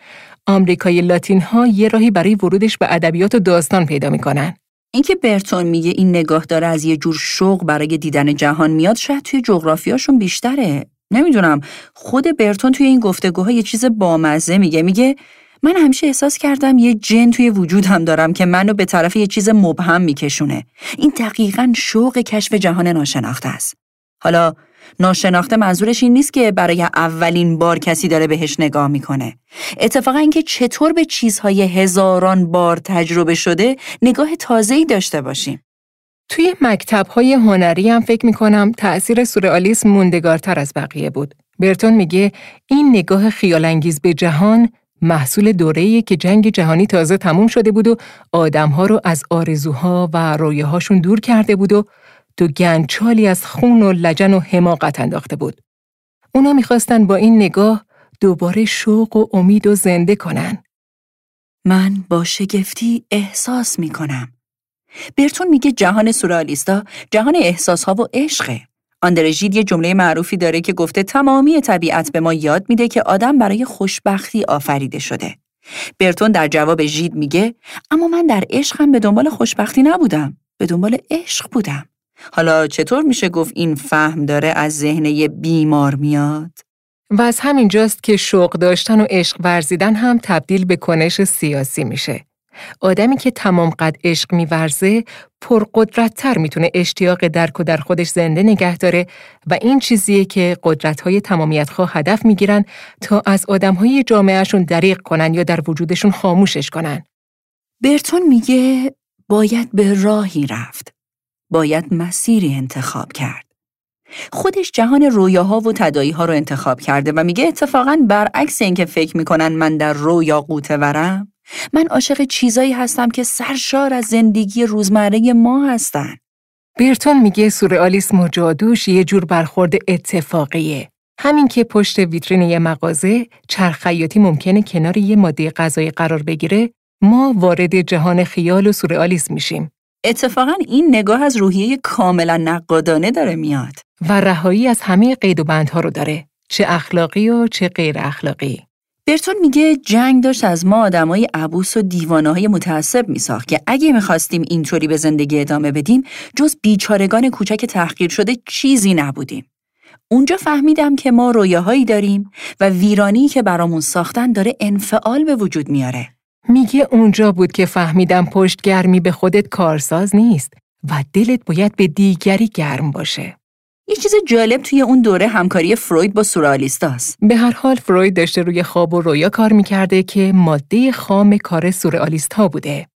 S1: آمریکای لاتین ها یه راهی برای ورودش به ادبیات و داستان پیدا می‌کنن.
S2: اینکه برتون میگه این نگاه داره از یه جور شوق برای دیدن جهان میاد شاید توی جغرافیاشون بیشتره. نمی‌دونم خود برتون توی این گفتگوها یه چیز بامزه میگه میگه من همیشه احساس کردم یه جن توی وجودم دارم که منو به طرف یه چیز مبهم میکشونه. این دقیقا شوق کشف جهان ناشناخته است. حالا ناشناخته منظورش این نیست که برای اولین بار کسی داره بهش نگاه می‌کنه. اتفاقا اینکه چطور به چیزهای هزاران بار تجربه شده نگاه تازه‌ای داشته باشیم.
S1: توی مکتب‌های هنری هم فکر می‌کنم تأثیر سورئالیسم موندگارتر از بقیه بود. برتون میگه این نگاه خیالانگیز به جهان محصول دوره‌ای که جنگ جهانی تازه تموم شده بود و آدمها رو از آرزوها و رویاهاشون دور کرده بود و تو گنچالی از خون و لجن و حماقت انداخته بود. اونا می‌خواستن با این نگاه دوباره شوق و امید و زنده کنن.
S2: من با شگفتی احساس می‌کنم. برتون میگه جهان سورالیستا جهان احساسها و عشقه. آندرژید یه جمله معروفی داره که گفته تمامی طبیعت به ما یاد میده که آدم برای خوشبختی آفریده شده. برتون در جواب ژید میگه اما من در عشقم به دنبال خوشبختی نبودم. به دنبال عشق بودم. حالا چطور میشه گفت این فهم داره از ذهنه بیمار میاد؟
S1: و از همین جاست که شوق داشتن و عشق ورزیدن هم تبدیل به کنش سیاسی میشه. آدمی که تمام قد عشق میورزه پرقدرتتر می‌تونه اشتیاق درک و در خودش زنده نگه داره و این چیزیه که قدرت‌های تمامیتخواه هدف می‌گیرن تا از آدمهای جامعهشون دریق کنن یا در وجودشون خاموشش کنن.
S2: برتون میگه باید به راهی رفت. باید مسیری انتخاب کرد. خودش جهان رویاها و تداییها رو انتخاب کرده و میگه اتفاقا برعکس اینکه فکر می‌کنن من در رویا قوته ورم من عاشق چیزایی هستم که سرشار از زندگی روزمره ما هستن.
S1: برتون میگه سورئالیسم و جادوش یه جور برخورد اتفاقیه. همین که پشت ویترین یه مغازه چرخیاتی ممکنه کنار یه ماده غذایی قرار بگیره، ما وارد جهان خیال و سورئالیسم میشیم.
S2: اتفاقا این نگاه از روحیه کاملا نقادانه داره میاد.
S1: و رهایی از همه قید و بندها رو داره. چه اخلاقی و چه غیر اخلاقی.
S2: برتون میگه جنگ داشت از ما آدمای عبوس و دیوانه های متعصب میساخت که اگه می‌خواستیم اینطوری به زندگی ادامه بدیم جز بیچارگان کوچک تحقیر شده چیزی نبودیم. اونجا فهمیدم که ما رویاهایی داریم و ویرانی که برامون ساختن داره انفعال به وجود میاره.
S1: میگه اونجا بود که فهمیدم پشت گرمی به خودت کارساز نیست و دلت باید به دیگری گرم باشه.
S2: یه چیز جالب توی اون دوره همکاری فروید با سورئالیستاست.
S1: به هر حال فروید داشته روی خواب و رویا کار می‌کرده که ماده خام کار سورئالیست ها بوده.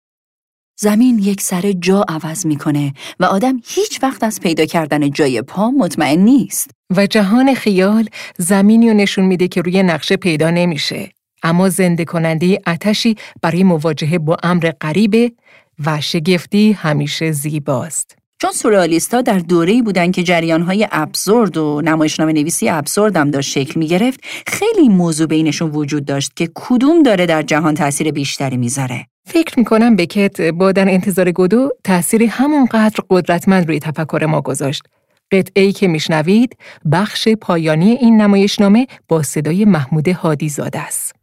S2: زمین یک سر جا عوض می‌کنه و آدم هیچ وقت از پیدا کردن جای پا مطمئن نیست.
S1: و جهان خیال زمینی رو نشون میده که روی نقشه پیدا نمیشه. اما زنده کننده اتشی برای مواجهه با امر غریبه و شگفتی همیشه زیباست.
S2: چون سورئالیست‌ها در دوره‌ای بودن که جریان‌های ابسورد و نمایشنامه نویسی ابسورد هم داشت شکل می گرفت، خیلی موضوع بینشون وجود داشت که کدوم داره در جهان تاثیر بیشتری می‌ذاره.
S1: فکر می‌کنم بکت با در انتظار گدو تأثیری همونقدر قدرتمند روی تفکر ما گذاشت. قطعه ای که میشنوید بخش پایانی این نمایشنامه با صدای محمود هادی زاده است.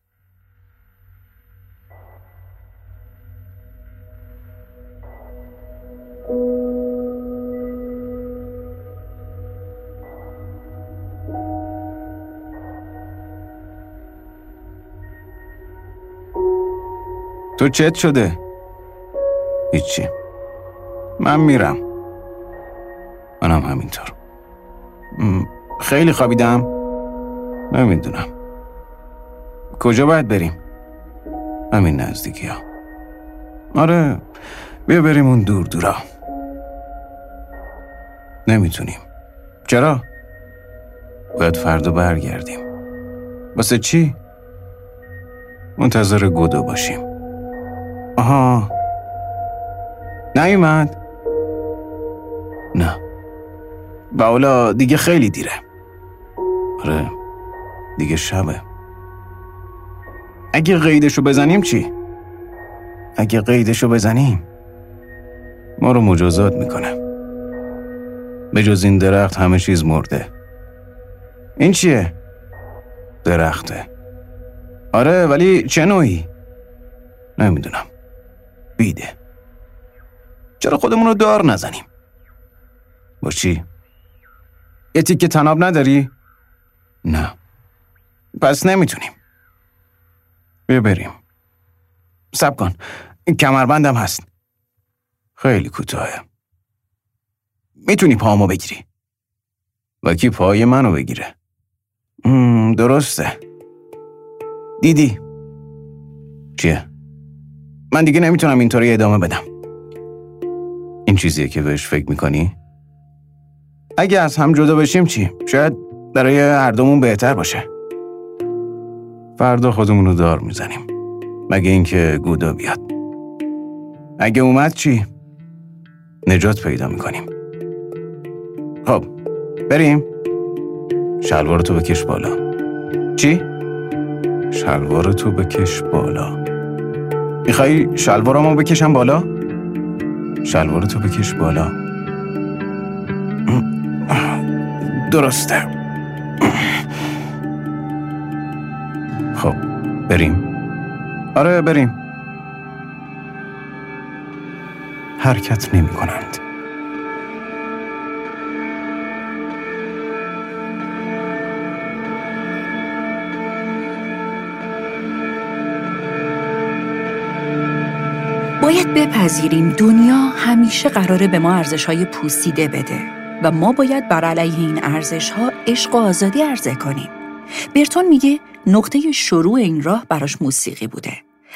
S4: تو چت شده؟ هیچی. من میرم. منم همینطور. خیلی خوابیدم؟ نمی‌دونم. کجا باید بریم؟ همین نزدیکی ها آره بیا بریم اون دور دورا. نمی‌تونیم. چرا؟ باید فردا برگردیم. واسه چی؟ منتظر گودو باشیم. آها. نیومد؟ نه. و حالا دیگه خیلی دیره. آره دیگه شبه. اگه قیدشو بزنیم چی؟ اگه قیدشو بزنیم ما رو مجازات می‌کنه. به جز این درخت همه چیز مرده. این چیه؟ درخته. آره ولی چه نوعی؟ نمی‌دونم. بیده. چرا خودمون رو دار نزنیم؟ با چی؟ یه تیکه تناب نداری؟ نه. پس نمی‌تونیم. بیا بریم. سب کن. کمربندم هست. خیلی کوتاهه. می‌تونی پامو بگیری.
S9: و کی پای منو بگیره. درسته. دیدی. چیه؟ من دیگه نمی‌تونم اینطوری ادامه بدم. این چیزیه که بهش فکر می‌کنی؟ اگه از هم جدا بشیم چی؟ شاید برای هر دومون بهتر باشه. فردا خودمون رو دار می‌زنیم. مگه اینکه گودا بیاد. اگه اومد چی؟ نجات پیدا می‌کنیم. خب بریم. شلوارتو بکش بالا. چی؟ شلوارتو بکش بالا. می‌خوای شلوارمو بکشم بالا؟ شلوارتو بکش بالا. درسته. خب بریم. آره بریم. حرکت نمی کنند
S2: باید بپذیریم دنیا همیشه قراره به ما ارزش های پوسیده بده و ما باید بر علیه این ارزش ها عشق و آزادی عرضه کنیم. برتون میگه نقطه شروع این راه براش موسیقی بوده.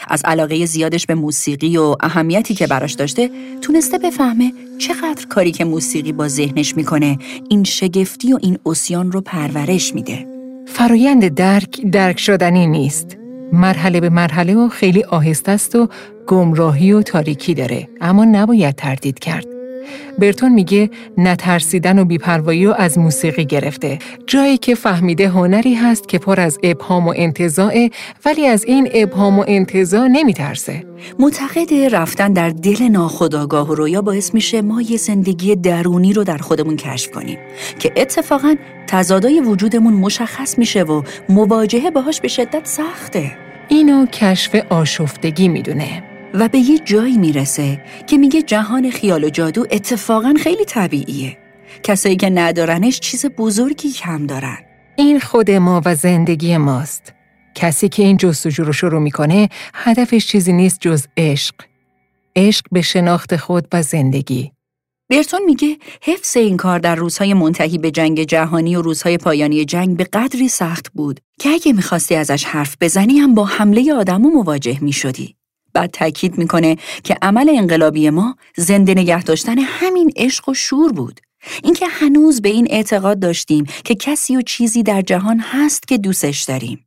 S2: از علاقه زیادش به موسیقی و اهمیتی که براش داشته تونسته بفهمه چقدر کاری که موسیقی با ذهنش می‌کنه این شگفتی و این اسیان رو پرورش میده.
S1: فرایند درک درک شدنی نیست. مرحله به مرحله و خیلی آهسته است و گمراهی و تاریکی داره اما نباید تردید کرد. برتون میگه نترسیدن و بیپروایی و از موسیقی گرفته. جایی که فهمیده هنری هست که پر از ابهام و انتظاعه ولی از این ابهام و انتظاع نمیترسه.
S2: معتقد رفتن در دل ناخودآگاه و رویا باعث میشه ما یه زندگی درونی رو در خودمون کشف کنیم که اتفاقا تضادای وجودمون مشخص میشه و مواجهه باهاش به شدت سخته.
S1: اینو کشف آشفتگی می‌دونه.
S2: و به یه جایی می‌رسه که میگه جهان خیال و جادو اتفاقا خیلی طبیعیه. کسایی که ندارنش چیز بزرگی کم دارن.
S1: این خود ما و زندگی ماست. کسی که این جستجو رو شروع می‌کنه هدفش چیزی نیست جز عشق. عشق به شناخت خود و زندگی.
S2: برتون میگه حفظ این کار در روزهای منتهی به جنگ جهانی و روزهای پایانی جنگ به قدری سخت بود که اگه می‌خواستی ازش حرف بزنی هم با حمله آدمو مواجه می‌شدی. بعد تاکید می‌کنه که عمل انقلابی ما زنده نگه داشتن همین عشق و شور بود. اینکه هنوز به این اعتقاد داشتیم که کسی و چیزی در جهان هست که دوستش داریم.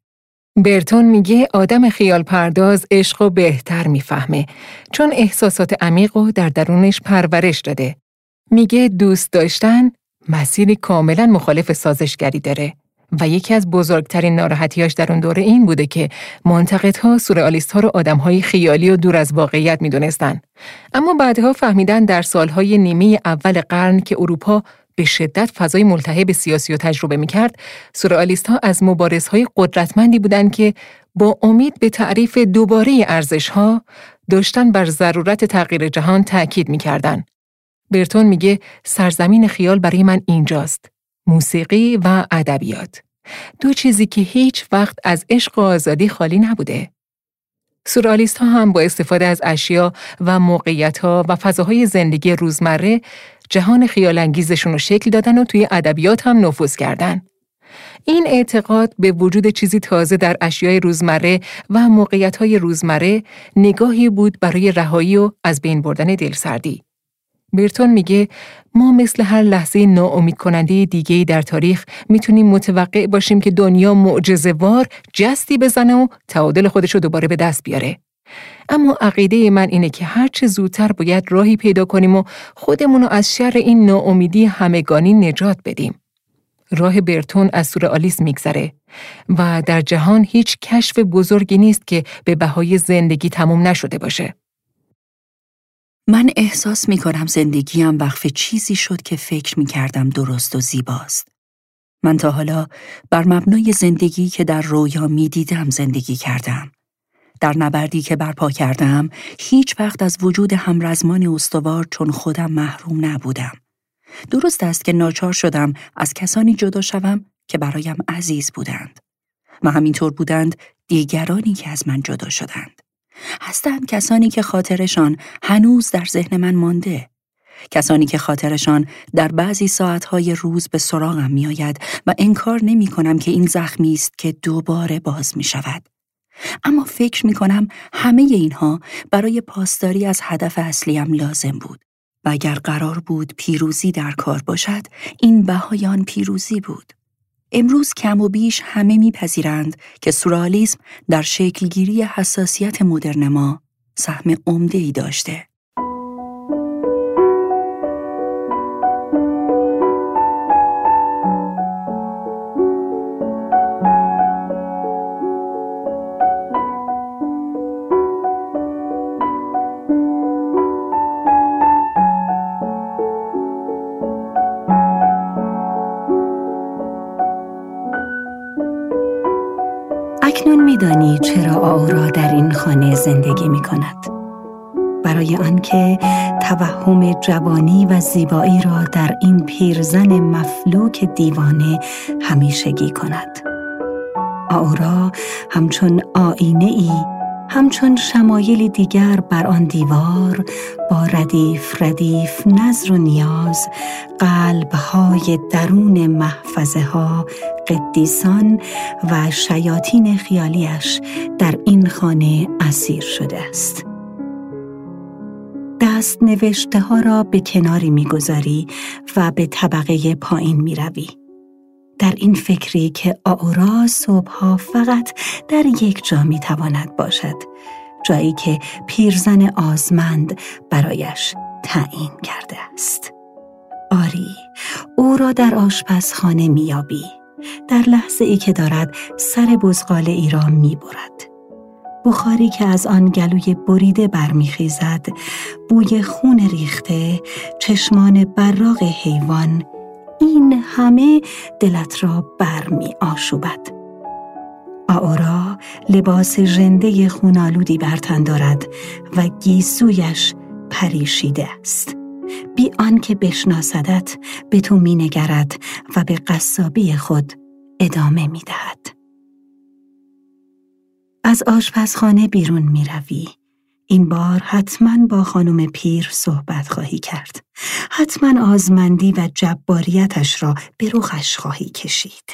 S1: برتون میگه آدم خیال پرداز عشق و بهتر می‌فهمه چون احساسات عمیق و در درونش پرورش داده. میگه دوست داشتن مسیری کاملا مخالف سازشگری داره. و یکی از بزرگترین ناراحتیاش در اون دوره این بوده که منتقدها سورئالیست ها رو آدمهای خیالی و دور از واقعیت می‌دونستن. اما بعدها فهمیدن در سالهای نیمه اول قرن که اروپا به شدت فضای ملتهب سیاسی و تجربه می‌کرد، سورئالیست ها از مبارزهای قدرتمندی بودند که با امید به تعریف دوباره ارزش ها داشتن بر ضرورت تغییر جهان تأکید می‌کردن. برتون میگه سرزمین خیال برای من اینجاست. موسیقی و ادبیات دو چیزی که هیچ وقت از عشق و آزادی خالی نبوده. سورالیست ها هم با استفاده از اشیا و موقعیت ها و فضاهای زندگی روزمره جهان خیال انگیزشون رو شکل دادن و توی ادبیات هم نفوذ کردن. این اعتقاد به وجود چیزی تازه در اشیای روزمره و موقعیت های روزمره نگاهی بود برای رهایی و از بین بردن دلسردی. برتون میگه ما مثل هر لحظه ناامید کننده دیگه در تاریخ می‌تونیم متوقع باشیم که دنیا معجزه‌وار جستی بزنه و تعادل خودش رو دوباره به دست بیاره. اما عقیده من اینه که هرچه زودتر باید راهی پیدا کنیم و خودمون رو از شر این ناامیدی همگانی نجات بدیم. راه برتون از سور آلیس میگذره و در جهان هیچ کشف بزرگی نیست که به بهای زندگی تموم نشده باشه.
S2: من احساس می کنم زندگیم وقف چیزی شد که فکر می کردم درست و زیباست. من تا حالا بر مبنای زندگی که در رویا می دیدم زندگی کردم. در نبردی که برپا کردم هیچ وقت از وجود همرزمان استوار چون خودم محروم نبودم. درست است که ناچار شدم از کسانی جدا شوم که برایم عزیز بودند. و همینطور بودند دیگرانی که از من جدا شدند. هستند کسانی که خاطرشان هنوز در ذهن من مانده. کسانی که خاطرشان در بعضی ساعتهای روز به سراغم می آید و انکار نمی کنم که این زخمی است که دوباره باز می شود. اما فکر می کنم همه اینها برای پاسداری از هدف اصلیم لازم بود. و اگر قرار بود پیروزی در کار باشد، این بهایان پیروزی بود. امروز کم و بیش همه میپذیرند که سورالیسم در شکلگیری حساسیت مدرن ما سهم عمده ای داشته.
S6: خانه زندگی می کند. برای آنکه توهم جوانی و زیبایی را در این پیرزن مفلوک دیوانه همیشگی کند. آورا همچون آینه ای همچون شمایل دیگر بر آن دیوار با ردیف ردیف نظر و نیاز قلبهای درون محفظه ها قدیسان و شیاطین خیالیش در این خانه اسیر شده است. دست نوشته ها را به کناری می‌گذاری و به طبقه پایین می روی. در این فکری که آورا صبحها فقط در یک جا می تواند باشد جایی که پیرزن آزمند برایش تعیین کرده است آری او را در آشپزخانه میابی در لحظه ای که دارد سر بزغال ای را می برد. بخاری که از آن گلوی بریده برمیخیزد بوی خون ریخته چشمان براغ حیوان این همه دلت را برمی آشوبد آورا لباس ژنده خونالودی برتن دارد و گیسویش پریشیده است بی آنکه بشناسدت به تو مینگرد و به قصابی خود ادامه می‌دهد از آشپزخانه بیرون می روی. این بار حتما با خانم پیر صحبت خواهی کرد. حتما آزمندی و جباریتش را به رخش خواهی کشید.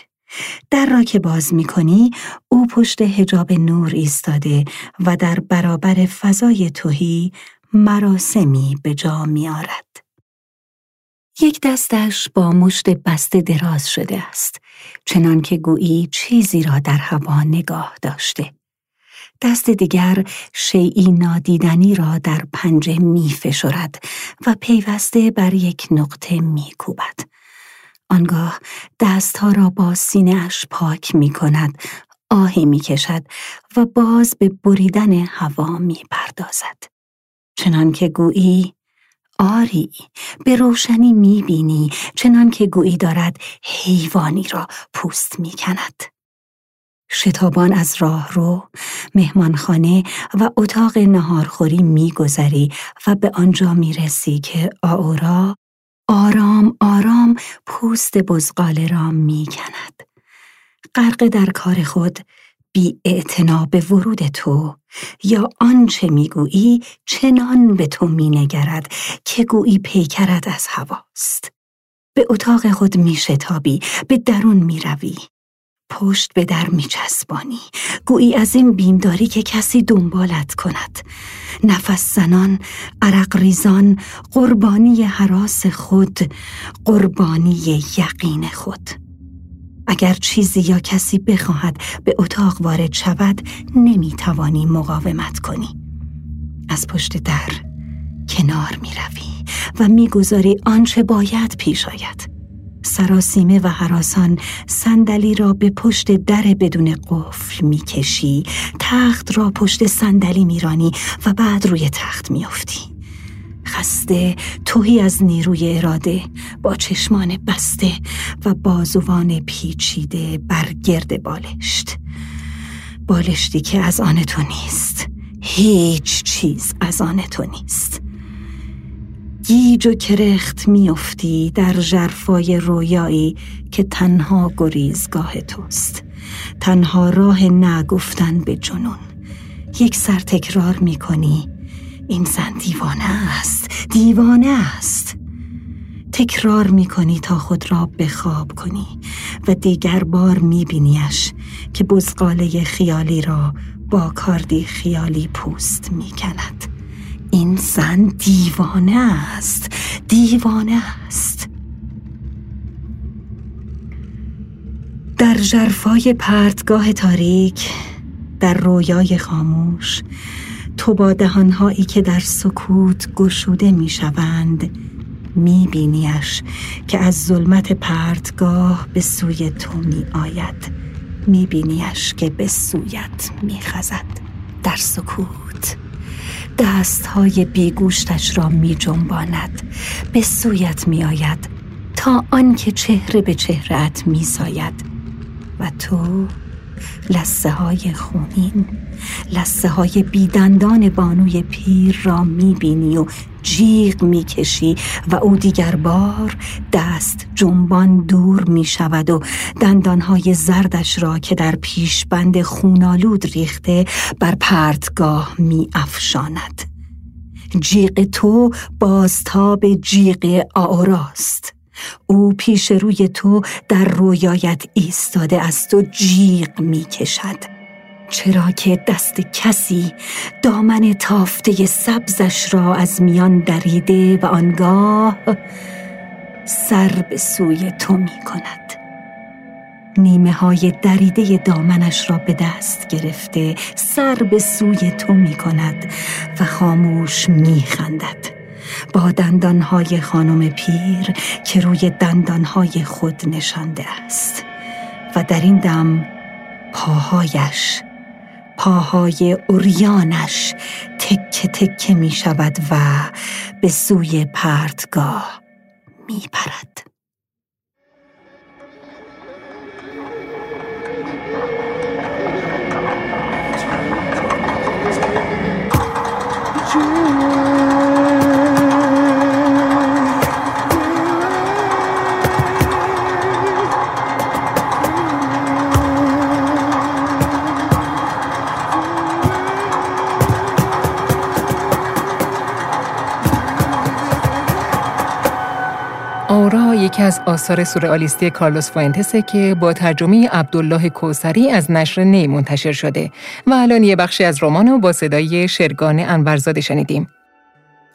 S6: در را که باز می کنی، او پشت هجاب نور ایستاده و در برابر فضای توهی مراسمی به جا می آرد. یک دستش با مشت بسته دراز شده است چنان که گویی چیزی را در هوا نگاه داشته دست دیگر شیعی نادیدنی را در پنجه می فشرد و پیوسته بر یک نقطه می کوبد. آنگاه دستها را با سینهش پاک می کند، آهی می کشد و باز به بریدن هوا می پردازد. چنان که گویی آری به روشنی می بینی چنان که گویی دارد حیوانی را پوست می کند. شتابان از راه رو، مهمانخانه و اتاق نهارخوری میگذری و به آنجا می‌رسی که آورا آرام آرام پوست بزغاله را می‌کند. غرق در کار خود بی به ورود تو یا آنچه می‌گویی چنان به تو مینگرد که گویی پیکرد از هواست. به اتاق خود میشتابی به درون می‌روی. پشت به در میچسبانی. گویی از این بیمداری که کسی دنبالت کند. نفس زنان عرق ریزان قربانی حراس خود قربانی یقین خود. اگر چیزی یا کسی بخواهد به اتاق وارد شود نمی‌توانی مقاومت کنی. از پشت در کنار می روی و می‌گذاری آنچه باید پیش آید. سراسیمه و حراسان صندلی را به پشت در بدون قفل می‌کشی تخت را پشت صندلی میرانی و بعد روی تخت میافتی. خسته توهی از نیروی اراده با چشمان بسته و بازوان پیچیده بر گرد بالشت. بالشتی که از آن تو نیست. هیچ چیز از آن تو نیست. گیج و کرخت میافتی در جرفای رویایی که تنها گریزگاه توست. تنها راه نگفتن به جنون. یک سر تکرار می‌کنی این زن دیوانه است دیوانه است تکرار می کنی تا خود را بخواب کنی و دیگر بار می بینیش که بزقاله خیالی را با کاردی خیالی پوست می کند. این زن دیوانه است دیوانه است در ژرفای پرتگاه تاریک در رویای خاموش تو با دهانهایی که در سکوت گشوده می شوند می بینیش که از ظلمت پرتگاه به سوی تو می آید می بینیش که به سویت می خزد در سکوت دستهای بیگوشتش را می جنباند به سویت می آید تا آنکه چهره به چهرهت می ساید و تو لسه های خونین لسه های بیدندان بانوی پیر را می‌بینی و جیغ می‌کشی و او دیگر بار دست جنبان دور می شود و دندانهای زردش را که در پیشبند خونالود ریخته بر پرتگاه می افشاند. جیغ تو بازتاب جیغ آراست او پیش روی تو در رویایت ایستاده است و جیغ می کشد چرا که دست کسی دامن تافته سبزش را از میان دریده و آنگاه سر به سوی تو می کند. نیمه های دریده دامنش را به دست گرفته سر به سوی تو می کند و خاموش می خندد. با دندانهای خانم پیر که روی دندانهای خود نشانده است. و در این دم پاهایش پاهای اوریانش تکه تکه می شود و به سوی پرتگاه می پرد.
S1: یکی از آثار سورئالیستی کارلوس فوینتسه که با ترجمه عبدالله کوسری از نشر نی منتشر شده و الان یه بخشی از رمان با صدای شرگان انورزاده شنیدیم.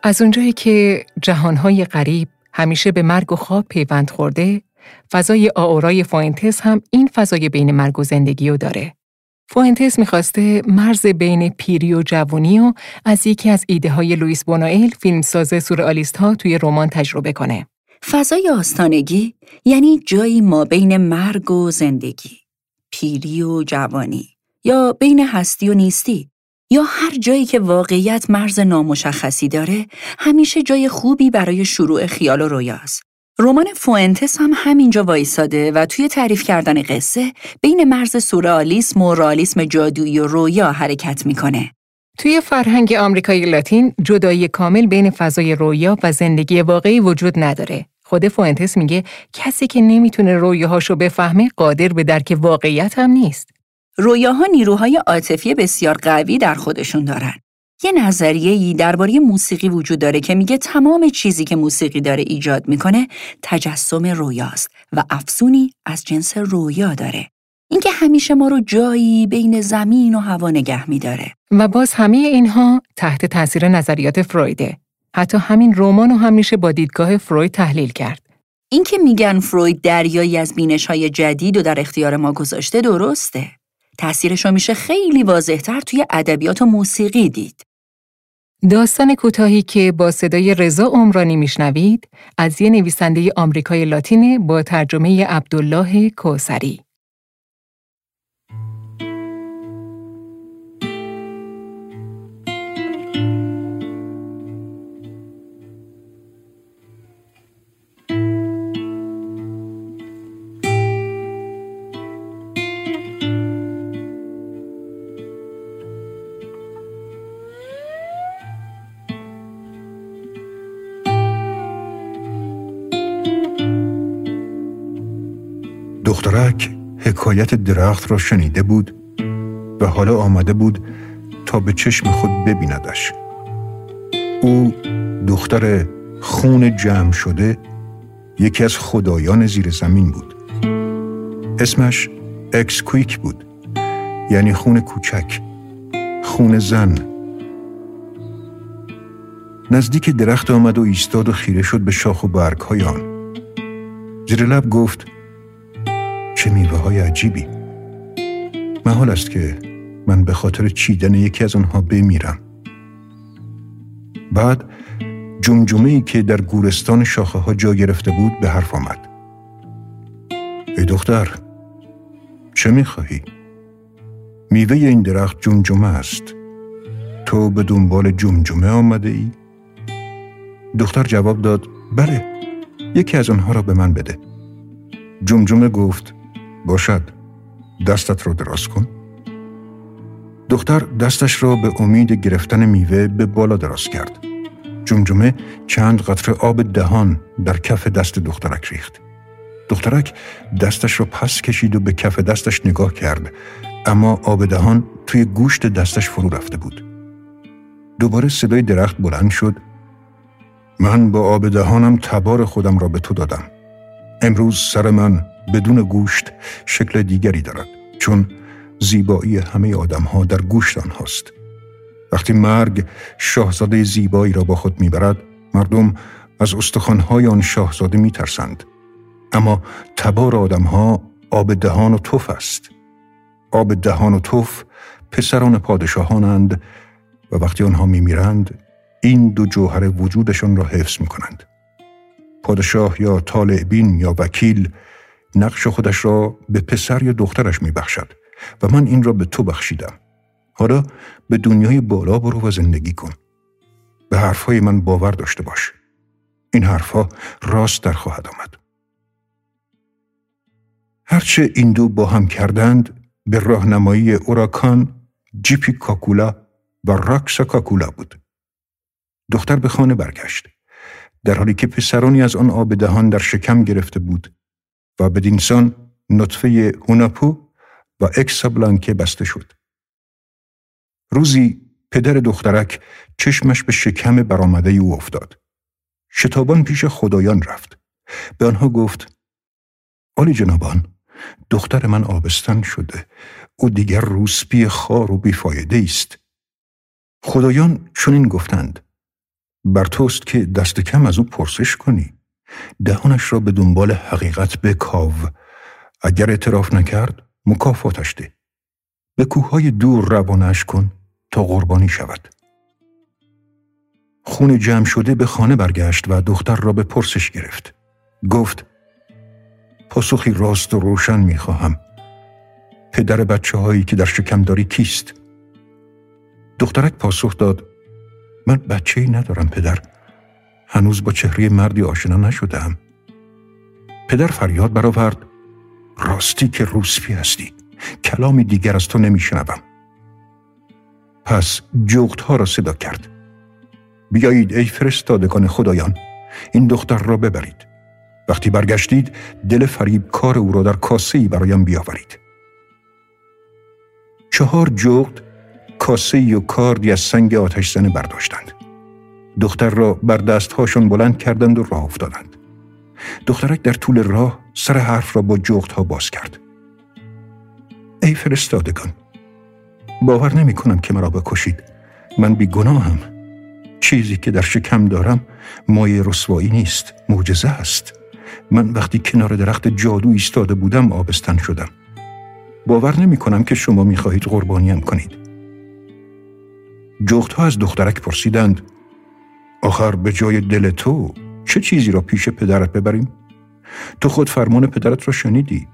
S1: از اونجایی که جهانهای غریب همیشه به مرگ و خواب پیوند خورده، فضای آئورای فوینتس هم این فضای بین مرگ و زندگی رو داره. فوینتس می‌خواسته مرز بین پیری و جوانی و از یکی از ایده های لوئیس بونوئل فیلمساز سورئالیست ها توی رمان تجربه کنه.
S2: فضای آستانگی یعنی جایی ما بین مرگ و زندگی، پیری و جوانی، یا بین هستی و نیستی، یا هر جایی که واقعیت مرز نامشخصی داره، همیشه جای خوبی برای شروع خیال و رویاست. رمان فوئنتس هم همینجا وایساده و توی تعریف کردن قصه بین مرز سورئالیسم و رئالیسم جادویی و رویا حرکت می‌کنه.
S1: توی فرهنگ آمریکای لاتین جدایی کامل بین فضای رویا و زندگی واقعی وجود نداره. خود فوئنتس میگه کسی که نمی‌تونه رویاهاشو بفهمه قادر به درک واقعیت هم نیست.
S2: رویاها نیروهای عاطفی بسیار قوی در خودشون دارن. یه نظریه‌ای درباره موسیقی وجود داره که میگه تمام چیزی که موسیقی داره ایجاد می‌کنه تجسم رویاست و افسونی از جنس رویا داره. اینکه همیشه ما رو جایی بین زمین و هوا نگه میداره.
S1: و باز همه اینها تحت تاثیر نظریات فرویده. حتی همین رمان رو هم میشه با دیدگاه فروید تحلیل کرد.
S2: اینکه میگن فروید دریایی از بینش های جدید و در اختیار ما گذاشته درسته. تأثیرش رو میشه خیلی واضحتر توی ادبیات و موسیقی دید.
S1: داستان کوتاهی که با صدای رضا عمرانی میشنوید از یه نویسنده آمریکای لاتینه با ترجمه عبدالله کوسری.
S4: دخترک حکایت درخت را شنیده بود و حالا آمده بود تا به چشم خود ببیندش. او دختر خون جمع شده یکی از خدایان زیر زمین بود. اسمش اکس کویک بود یعنی خون کوچک خون زن. نزدیک درخت آمد و ایستاد و خیره شد به شاخ و برگ های آن. زیر لب گفت چه میوه های عجیبی. محال است که من به خاطر چیدن یکی از آنها بمیرم. بعد جمجمه ای که در گورستان شاخه ها جا گرفته بود به حرف آمد. ای دختر چه می‌خواهی؟ میوه این درخت جمجمه است. تو به دنبال جمجمه آمده ای؟ دختر جواب داد بله یکی از آنها را به من بده. جمجمه گفت باشد دستت را دراز کن. دختر دستش را به امید گرفتن میوه به بالا دراز کرد. جمجمه چند قطره آب دهان در کف دست دخترک ریخت. دخترک دستش را پس کشید و به کف دستش نگاه کرد اما آب دهان توی گوشت دستش فرو رفته بود. دوباره صدای درخت بلند شد. من با آب دهانم تبار خودم را به تو دادم. امروز سر من بدون گوشت شکل دیگری دارد چون زیبایی همه آدم ها در گوشت آنهاست. وقتی مرگ شاهزاده زیبایی را با خود می‌برد مردم از استخوانهای آن شاهزاده میترسند. اما تبار آدم ها آب دهان و توف است. آب دهان و توف پسران پادشاهانند و وقتی آنها میمیرند این دو جوهر وجودشان را حفظ می کنند. پادشاه یا طالع بین یا وکیل نقش خودش را به پسر یا دخترش می بخشد و من این را به تو بخشیدم. حالا به دنیای بالا برو و زندگی کن. به حرفهای من باور داشته باش. این حرفها راست در خواهد آمد. هرچه این دو با هم کردند به راهنمایی اوراکان، جیپی کاکولا و راکسا کاکولا بود. دختر به خانه برگشت. در حالی که پسرانی از آن آب دهان در شکم گرفته بود و به دینسان نطفه هوناپو و اکسابلانکه بسته شد. روزی پدر دخترک چشمش به شکم برآمده او افتاد. شتابان پیش خدایان رفت. به آنها گفت آلی جنابان دختر من آبستن شده او دیگر روسپی خار و بیفایده است. خدایان چنین گفتند بر توست که دست کم از او پرسش کنی دهانش را به دنبال حقیقت بکاو. اگر اعتراف نکرد مکافاتش ده. به کوههای دور روانش کن تا قربانی شود. خون جمع شده به خانه برگشت و دختر را به پرسش گرفت. گفت پاسخی راست و روشن می‌خواهم پدر بچه هایی که در شکم داری کیست؟ دخترک پاسخ داد من بچه ای ندارم پدر. هنوز با چهره مردی آشنا نشدم. پدر فریاد برآورد راستی که روسپی هستی. کلامی دیگر از تو نمیشنوم. پس جغت ها را صدا کرد. بیایید ای فرستادگان خدایان این دختر را ببرید. وقتی برگشتید دل فریب کار او را در کاسه ای برایم بیاورید. چهار جغت کاسه و کاردی از سنگ آتش زنه برداشتند. دختر را بر دستهاشون بلند کردند و راه افتادند. دخترک در طول راه سر حرف را با جغت ها باز کرد. ای فرستادگان باور نمی کنم که مرا بکشید. من بی گناهم چیزی که در شکم دارم مایه رسوایی نیست معجزه است. من وقتی کنار درخت جادو ایستاده بودم آبستن شدم. باور نمی کنم که شما می خواهید قربانیم کنید. ها از دخترک پرسیدند آخر به جای دل تو چه چیزی را پیش پدرت ببریم؟ تو خود فرمان پدرت را شنیدی.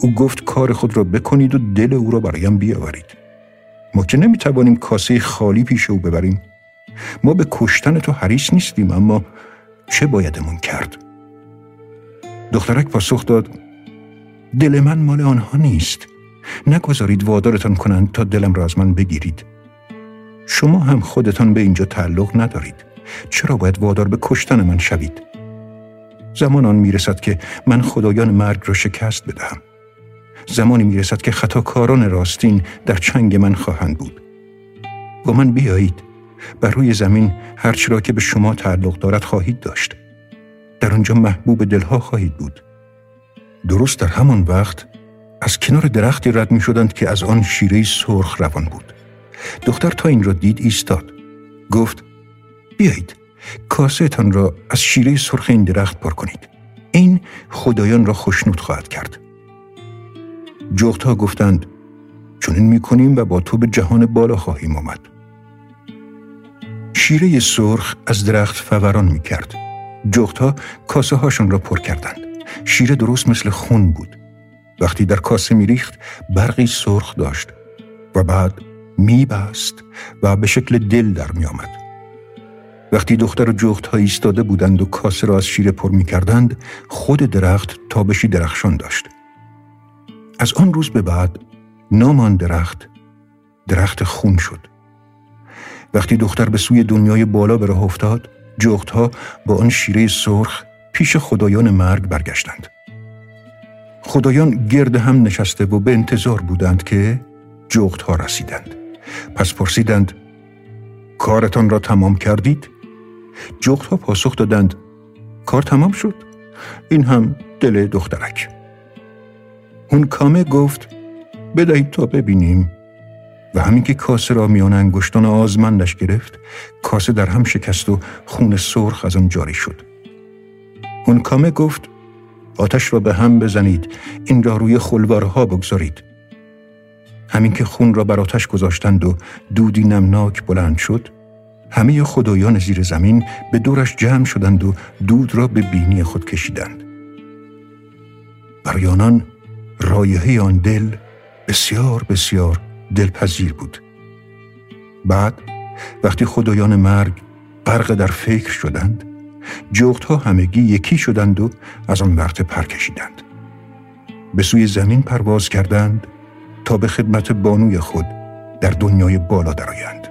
S4: او گفت کار خود را بکنید و دل او را برایم بیاورید. ما که نمی‌توانیم کاسه خالی پیش او ببریم. ما به کشتن تو حریص نیستیم اما چه بایدمون کرد؟ دخترک پاسخ داد دل من مال آنها نیست. نگذارید وادارتان کنند تا دلم را از من بگیرید. شما هم خودتان به اینجا تعلق ندارید. چرا باید وادار به کشتن من شوید؟ زمان آن می‌رسد که من خدایان مرگ را شکست بدهم. زمانی می‌رسد که خطاکاران راستین در چنگ من خواهند بود. با من بیایید. بر روی زمین هرچی را که به شما تعلق دارد خواهید داشت. در آنجا محبوب دلها خواهید بود. درست در همان وقت از کنار درختی رد می شدند که از آن شیره سرخ روان بود. دختر تا این را دید ایستاد. گفت بیایید کاسه تان را از شیره سرخ این درخت پر کنید این خدایان را خوشنود خواهد کرد جغت گفتند چون این می‌کنیم و با تو به جهان بالا خواهیم آمد شیره سرخ از درخت فوران می کرد. جغتا کاسه هاشون را پر کردند. شیره درست مثل خون بود. وقتی در کاسه می ریخت برقی سرخ داشت و بعد می بست و به شکل دل در می آمد. وقتی دختر و جغت ها ایستاده بودند و کاسه را از شیره پر می کردند خود درخت تابشی درخشان داشت. از آن روز به بعد نام آن درخت درخت خون شد. وقتی دختر به سوی دنیای بالا به راه افتاد جغتها با آن شیره سرخ پیش خدایان مرگ برگشتند خدایان گرد هم نشسته و به انتظار بودند که جغتها رسیدند پس پرسیدند کارتان را تمام کردید جغتها پاسخ دادند. کار تمام شد. این هم دل دخترک. اون کامه گفت بدهید تا ببینیم. و همین که کاسه را میان انگشتان آزمندش گرفت کاسه در هم شکست و خون سرخ از آن جاری شد. اون کامه گفت آتش را به هم بزنید این را روی خلوارها بگذارید. همین که خون را بر آتش گذاشتند و دودی نمناک بلند شد همه خدایان زیر زمین به دورش جمع شدند و دود را به بینی خود کشیدند. برای آنان رایحه آن دل بسیار بسیار دلپذیر بود. بعد وقتی خدایان مرگ غرق در فکر شدند جغتها همگی یکی شدند و از آن ورته پر کشیدند. به سوی زمین پرواز کردند تا به خدمت بانوی خود در دنیای بالا درآیند.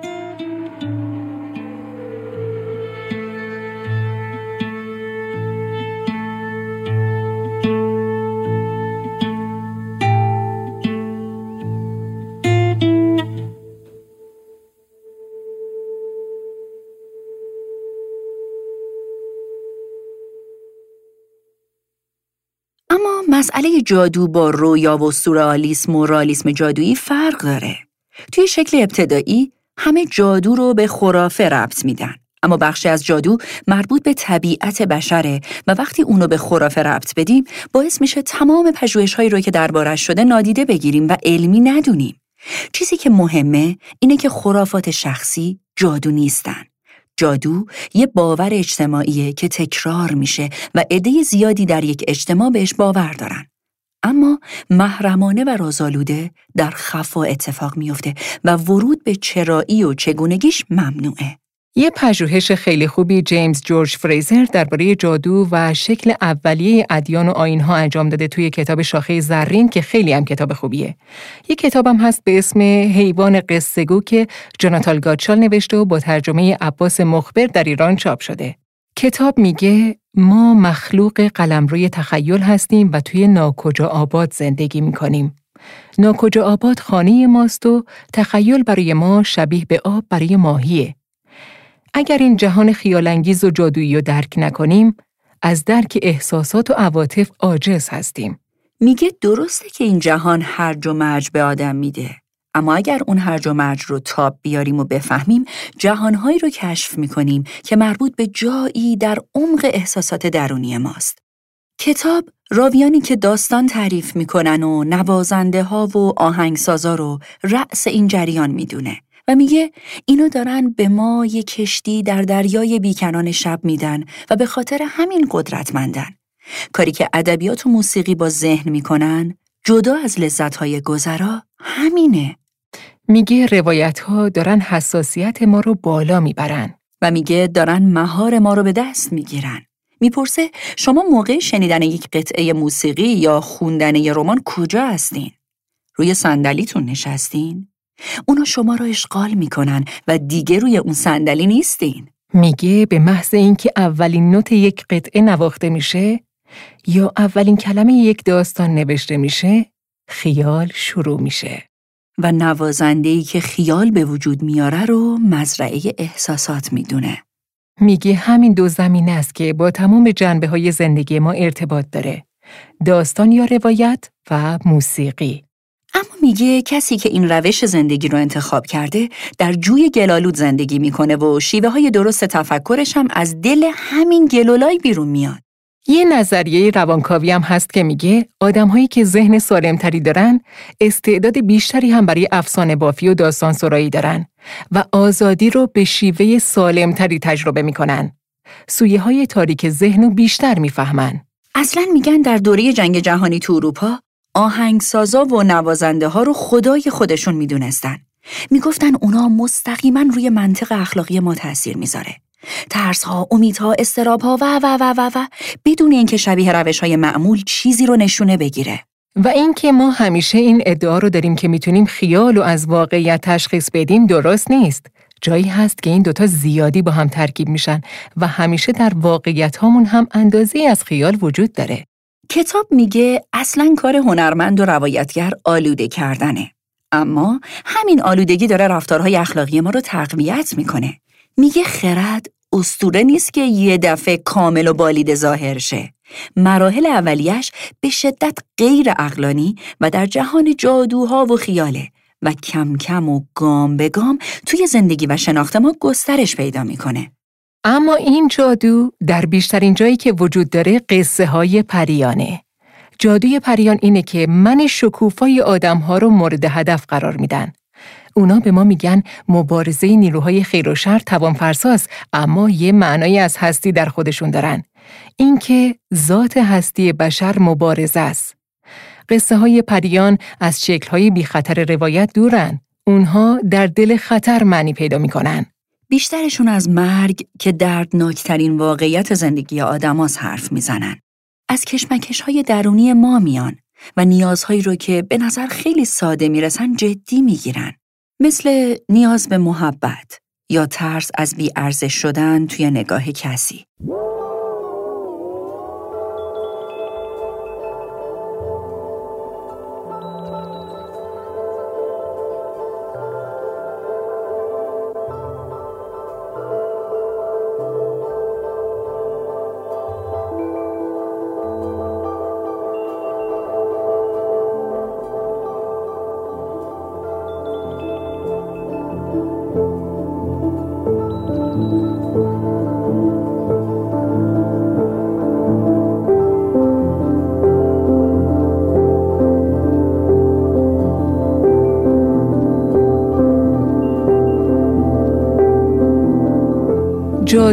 S2: مسئله جادو با رویا و سورئالیسم و رالیسم جادویی فرق داره. توی شکل ابتدایی همه جادو رو به خرافه ربط میدن. اما بخشی از جادو مربوط به طبیعت بشره و وقتی اونو به خرافه ربط بدیم باعث میشه تمام پژوهش‌هایی رو که دربارش شده نادیده بگیریم و علمی ندونیم. چیزی که مهمه اینه که خرافات شخصی جادو نیستن. جادو یه باور اجتماعیه که تکرار میشه و عده زیادی در یک اجتماع بهش باور دارن. اما محرمانه و رازآلوده در خفا اتفاق میفته و ورود به چرایی و چگونگیش ممنوعه.
S1: یه پژوهش خیلی خوبی جیمز جورج فریزر درباره جادو و شکل اولیه ادیان و آینها انجام داده توی کتاب شاخه زرین که خیلی هم کتاب خوبیه. یه کتابم هست به اسم حیوان قصهگو که جوناتال گاتشال نوشته و با ترجمه عباس مخبر در ایران چاپ شده. کتاب میگه ما مخلوق قلمروی تخیل هستیم و توی ناکجا آباد زندگی می‌کنیم. ناکجا آباد خانه ماست و تخیل برای ما شبیه به آب برای ماهیه. اگر این جهان خیالانگیز و جادویی رو درک نکنیم، از درک احساسات و عواطف عاجز هستیم.
S2: میگه درسته که این جهان هرج و مرج به آدم میده. اما اگر اون هرج و مرج رو تاب بیاریم و بفهمیم جهانهایی رو کشف می‌کنیم که مربوط به جایی در عمق احساسات درونی ماست. کتاب راویانی که داستان تعریف می‌کنن و نوازنده ها و آهنگسازا رو رأس این جریان می‌دونه و میگه اینو دارن به ما یه کشتی در دریای بیکنان شب میدن و به خاطر همین قدرتمندن. کاری که ادبیات و موسیقی با ذهن می‌کنن جدا از لذتهای گذرا همینه.
S1: میگه روایت ها دارن حساسیت ما رو بالا می‌برن
S2: و میگه دارن مهار ما رو به دست می‌گیرن. می‌پرسه شما موقع شنیدن یک قطعه موسیقی یا خوندن یه رمان کجا هستین؟ روی صندلیتون نشستین؟ اونا شما رو اشغال می‌کنن و دیگه روی اون صندلی نیستین.
S1: میگه به محض اینکه اولین نوت یک قطعه نواخته میشه یا اولین کلمه یک داستان نوشته میشه خیال شروع میشه.
S2: و نوازندهی که خیال به وجود میاره رو مزرعه احساسات می‌دونه.
S1: میگه همین دو زمین است که با تمام جنبه های زندگی ما ارتباط داره. داستان یا روایت و موسیقی.
S2: اما میگه کسی که این روش زندگی رو انتخاب کرده در جوی گلالود زندگی می‌کنه و شیوه های درست تفکرش هم از دل همین گلولای بیرون میاد.
S1: یه نظریه روانکاوی هم هست که میگه آدمهایی که ذهن سالمتری دارن استعداد بیشتری هم برای افسانه بافی و داستان سرایی دارن و آزادی رو به شیوه سالمتری تجربه می‌کنن. سویه های تاریک ذهن رو بیشتر می‌فهمن.
S2: اصلا میگن در دوره جنگ جهانی تو اروپا آهنگسازا و نوازنده ها رو خدای خودشون می‌دونستن. می‌گفتن اونا مستقیما روی منطق اخلاقی ما تاثیر می‌ذاره. ترس ها، امیدها، استراب ها و و و و و بدون اینکه شبیه روش های معمول چیزی رو نشونه بگیره.
S1: و اینکه ما همیشه این ادعا رو داریم که می‌تونیم خیال و از واقعیت تشخیص بدیم درست نیست. جایی هست که این دوتا زیادی با هم ترکیب میشن و همیشه در واقعیت هامون هم اندازه از خیال وجود داره.
S2: کتاب میگه اصلا کار هنرمند و روایتگر آلوده کردنه. اما همین آلودگی داره رفتارهای اخلاقی ما رو تقویت می‌کنه. میگه خرد استوره نیست که یه دفعه کامل و بالید ظاهر شه. مراحل اولیش به شدت غیر اقلانی و در جهان جادوها و خیاله و کم کم و گام به گام توی زندگی و شناخت ما گسترش پیدا می‌کنه.
S1: اما این جادو در بیشترین جایی که وجود داره قصه های پریانه. جادوی پریان اینه که من شکوفای آدم ها رو مورد هدف قرار میدن. اونا به ما میگن مبارزه نیروهای خیر و شر توان فرساست اما یه معنایی از هستی در خودشون دارن. اینکه ذات هستی بشر مبارزه است. قصه های پریان از شکل های بی خطر روایت دورن. اونها در دل خطر معنی پیدا می‌کنن.
S2: بیشترشون از مرگ که دردناکترین واقعیت زندگی آدماس حرف می‌زنن. از کشمکش های درونی ما میان و نیازهایی رو که به نظر خیلی ساده می‌رسن جدی می‌گیرن. مثل نیاز به محبت یا ترس از بیارزش شدن توی نگاه کسی.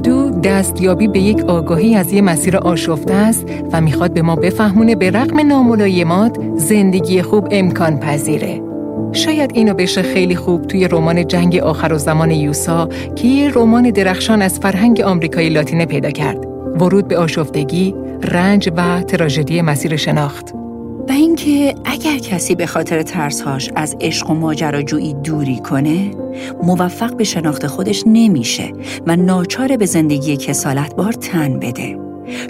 S1: جادو دستیابی به یک آگاهی از یه مسیر آشفته است و می‌خواد به ما بفهمونه به رغم ناملایمات زندگی خوب امکان پذیره. شاید اینو بشه خیلی خوب توی رمان جنگ آخر و زمان یوسا که یه رمان درخشان از فرهنگ آمریکای لاتینه پیدا کرد. ورود به آشفتگی، رنج و تراژدی مسیر شناخت.
S2: و اینکه اگر کسی به خاطر ترسهاش از عشق و ماجراجویی دوری کنه موفق به شناخت خودش نمیشه و ناچار به زندگی کسالت بار تن بده.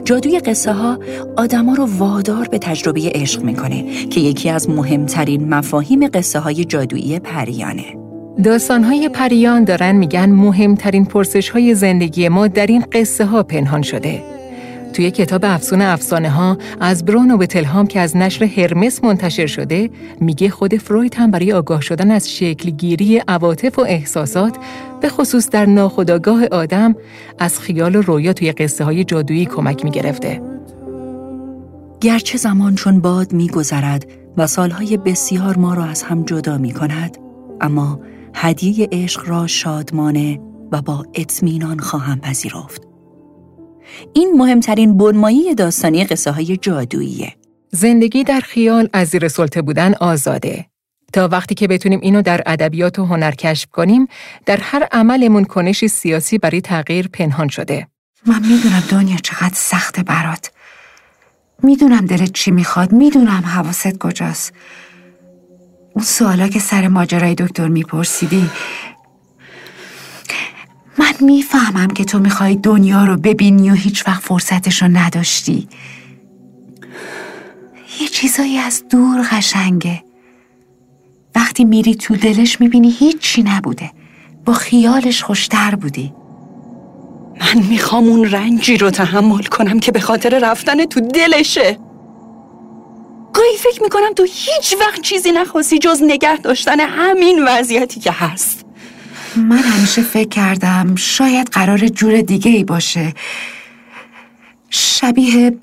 S2: جادوی قصه ها آدما رو وادار به تجربه عشق می‌کنه که یکی از مهمترین مفاهیم قصه های جادویی پریانه.
S1: داستان های پریان دارن میگن مهمترین پرسش های زندگی ما در این قصه ها پنهان شده. توی کتاب افسون افسانه ها از برونو به تلهام که از نشر هرمس منتشر شده میگه خود فروید هم برای آگاه شدن از شکلگیری عواطف و احساسات به خصوص در ناخودآگاه آدم از خیال و رویا توی قصه های جادویی کمک می‌گرفته.
S2: گرچه زمان چون باد میگذرد و سالهای بسیار ما را از هم جدا می کند اما هدیه عشق را شادمانه و با اطمینان خواهم پذیرفت. این مهمترین بنمایی داستانی قصه های جادوییه.
S1: زندگی در خیال از زیر سلطه بودن آزاده. تا وقتی که بتونیم اینو در ادبیات و هنر کشف کنیم، در هر عملمون کنشی سیاسی برای تغییر پنهان شده.
S6: من می‌دونم دنیا چقدر سخته برات. می‌دونم دلت چی می‌خواد، می‌دونم حواست کجاست. اون سوالا که سر ماجرای دکتر میپرسیدی من می‌فهمم که تو می‌خوای دنیا رو ببینی و هیچ وقت فرصتش رو نداشتی. یه چیزایی از دور قشنگه. وقتی میری تو دلش می‌بینی هیچی نبوده. با خیالش خوشتر بودی.
S10: من می‌خوام اون رنجی رو تحمل کنم که به خاطر رفتن تو دلشه. گاهی فکر می‌کنم تو هیچ وقت چیزی نخواستی جز نگه داشتن همین وضعیتی که هست.
S6: من همیشه فکر کردم شاید قرار جور دیگه ای باشه. شبیه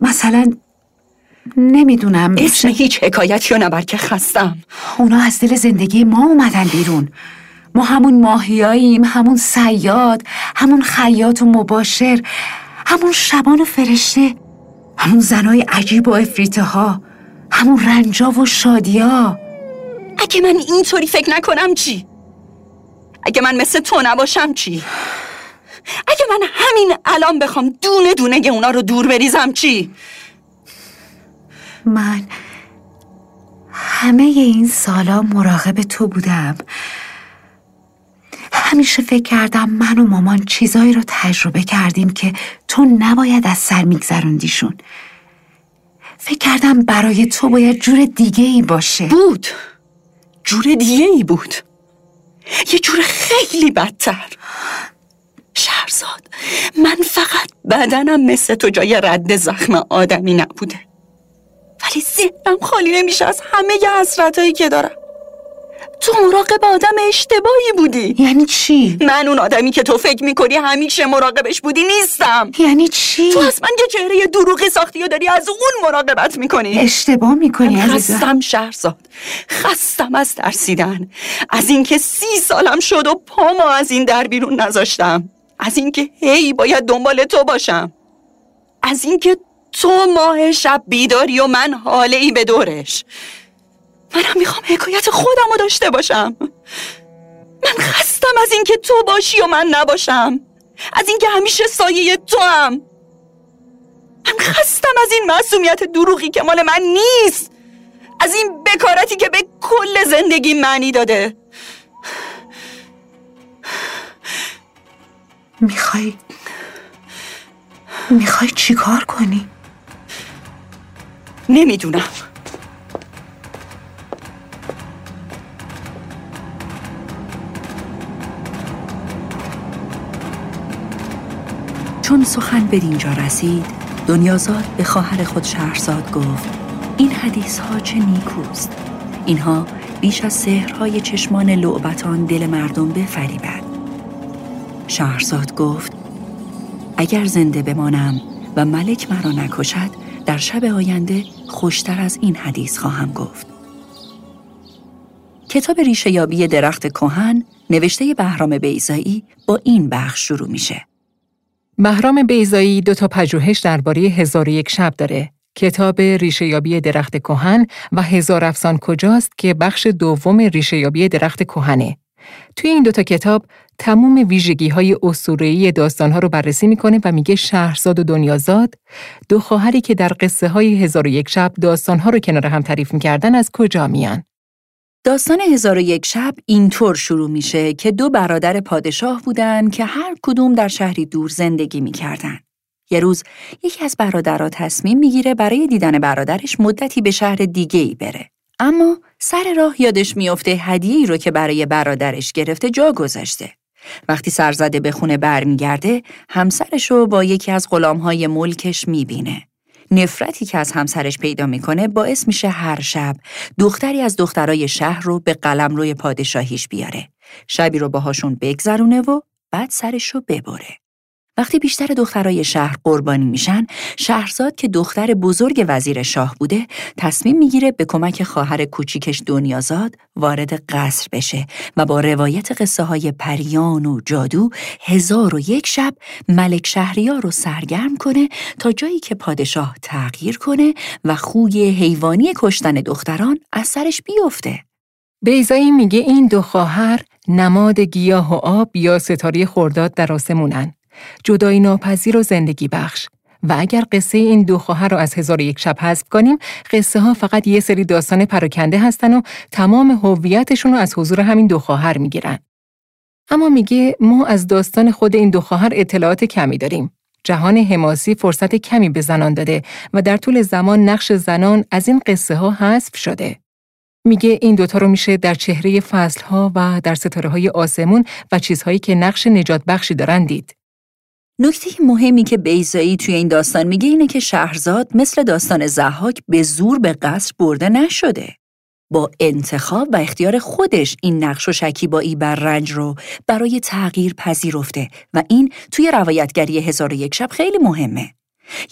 S6: مثلا نمی‌دونم.
S10: اسم هیچ حکایتی رو نبر که خستم.
S6: اونا از دل زندگی ما اومدن بیرون. ما همون ماهیاییم همون سیاد همون خیاط و مباشر همون شبان و فرشته همون زنای عجیب و افریته ها همون رنجا و شادیا.
S10: اگه من اینطوری فکر نکنم چی؟ اگه من مثل تو نباشم چی؟ اگه من همین الان بخوام دونه دونه اونا رو دور بریزم چی؟
S6: من همه این سالا مراقب تو بودم همیشه فکر کردم من و مامان چیزایی رو تجربه کردیم که تو نباید از سر میگذروندیشون فکر کردم برای تو باید جور دیگه ای باشه
S10: بود جور دیگه ای بود. یه جور خیلی بدتر. شهرزاد من فقط بدنم مثل تو جای رد زخم آدمی نبوده. ولی ذهنم خالی نمیشه از همه حسرتهایی که دارم. تو مراقب آدم اشتباهی بودی.
S6: یعنی چی؟
S10: من اون آدمی که تو فکر می‌کنی همیشه مراقبش بودی نیستم.
S6: یعنی چی؟
S10: تو از من یه چهره دروغی ساختی و داری از اون مراقبت می‌کنی.
S6: اشتباه می‌کنی عزیزم.
S10: خستم شهرزاد. خستم از ترسیدن. از اینکه سی سالم شد و پامو از این در بیرون نذاشتم. از اینکه هی باید دنبال تو باشم. از اینکه تو ماه شب بیداری و من حاله ای به دورش. منم می‌خوام حکایت خودم رو داشته باشم. من خستم از اینکه تو باشی و من نباشم. از اینکه همیشه سایه تو هم من خستم از این معصومیت دروغی که مال من نیست. از این بکارتی که به کل زندگی معنی داده.
S6: می‌خوای می‌خوای چیکار کنی؟
S10: نمی‌دونم.
S2: چون سخن به اینجا رسید دنیازاد به خواهر خود شهرزاد گفت این حدیث ها چه نیکوست؟ اینها بیش از سحرهای چشمان لعبتان دل مردم بفریبد. شهرزاد گفت اگر زنده بمانم و ملک مرا نکشد در شب آینده خوشتر از این حدیث خواهم گفت. کتاب ریشه یابی درخت کهن نوشته بهرام بیزایی با این بخش شروع میشه.
S1: بهرام بیزایی دو تا پژوهش درباره هزار یک شب داره. کتاب ریشهیابی درخت کهن و هزار افسان کجاست که بخش دوم ریشهیابی درخت کهنه. توی این دوتا کتاب تموم ویژگی های اسطوره‌ای داستان ها رو بررسی می‌کنه و میگه شهرزاد و دنیازاد دو خواهری که در قصه های هزار و یک شب داستان ها رو کنار هم تعریف می‌کردن از کجا میان.
S2: داستان هزار و یک شب اینطور شروع میشه که دو برادر پادشاه بودن که هر کدوم در شهری دور زندگی می‌کردن. یه روز یکی از برادرها تصمیم می‌گیره برای دیدن برادرش مدتی به شهر دیگه ای بره. اما سر راه یادش میافته هدیه‌ای رو که برای برادرش گرفته جا گذاشته. وقتی سرزده به خونه برمیگرده، همسرش رو با یکی از غلامهای ملکش می‌بینه. نفرتی که از همسرش پیدا می‌کنه باعث میشه هر شب دختری از دخترای شهر رو به قلم روی پادشاهیش بیاره. شبی رو باهاشون بگذرونه و بعد سرش رو ببره. وقتی بیشتر دخترای شهر قربانی میشن، شهرزاد که دختر بزرگ وزیر شاه بوده، تصمیم می‌گیره به کمک خواهر کوچیکش دنیازاد وارد قصر بشه و با روایت قصه های پریان و جادو هزار و یک شب ملک شهریار رو سرگرم کنه تا جایی که پادشاه تغییر کنه و خوی حیوانی کشتن دختران از سرش بیفته.
S1: بیزایی میگه این دو خواهر نماد گیاه و آب یا ستاره خرداد در آسمونن. جدایی ناپذیر و زندگی بخش. و اگر قصه این دو خواهر رو از هزار یک شب حذف کنیم قصه ها فقط یه سری داستان پراکنده هستن و تمام هویتشون رو از حضور همین دو خواهر می‌گیرن. اما میگه ما از داستان خود این دو خواهر اطلاعات کمی داریم. جهان حماسی فرصت کمی به زنان داده و در طول زمان نقش زنان از این قصه ها حذف شده. میگه این دوتا رو میشه در چهره فصلها و در ستاره های آسمون و چیزهایی که نقش نجات بخشی دارن دید.
S2: نکته مهمی که بیزایی توی این داستان میگه اینه که شهرزاد مثل داستان زحاک به زور به قصر برده نشده. با انتخاب و اختیار خودش این نقش و شکیبایی بر رنج رو برای تغییر پذیرفته و این توی روایتگری هزار و یک شب خیلی مهمه.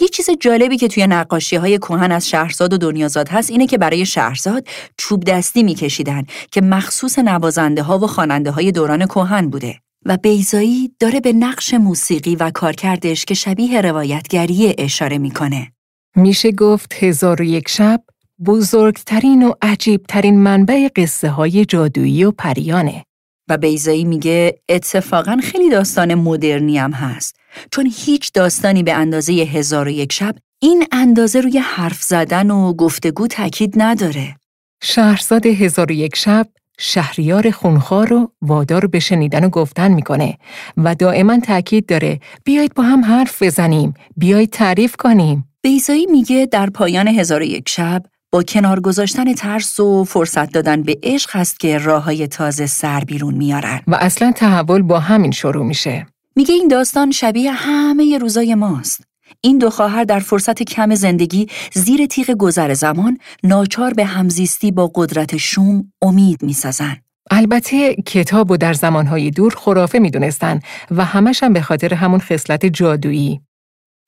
S2: یه چیز جالبی که توی نقاشی های کوهن از شهرزاد و دنیازاد هست اینه که برای شهرزاد چوب دستی میکشیدن که مخصوص نوازنده ها و خواننده های دوران کوهن بوده و بیزایی داره به نقش موسیقی و کارکردش که شبیه روایتگری اشاره می‌کنه.
S1: میشه گفت هزار و یک شب بزرگترین و عجیبترین منبع قصه های جادویی و پریانه.
S2: و بیزایی میگه اتفاقا خیلی داستان مدرنی هم هست چون هیچ داستانی به اندازه هزار و یک شب این اندازه روی حرف زدن و گفتگو تاکید نداره.
S1: شهرزاد هزار و یک شب شهریار خونخوار رو وادار به شنیدن و گفتن می‌کنه و دائما تاکید داره بیایید با هم حرف بزنیم بیایید تعریف کنیم.
S2: بیزایی میگه در پایان هزار یک شب با کنار گذاشتن ترس و فرصت دادن به عشق هست که راه های تازه سر بیرون میارن.
S1: و اصلا تحول با همین شروع میشه.
S2: میگه این داستان شبیه همه روزای ماست. این دو خواهر در فرصت کم زندگی زیر تیغ گذر زمان ناچار به همزیستی با قدرت شوم امید می‌سازن.
S1: البته کتاب و در زمانهای دور خرافه می‌دونستن و همش هم به خاطر همون خصلت جادویی.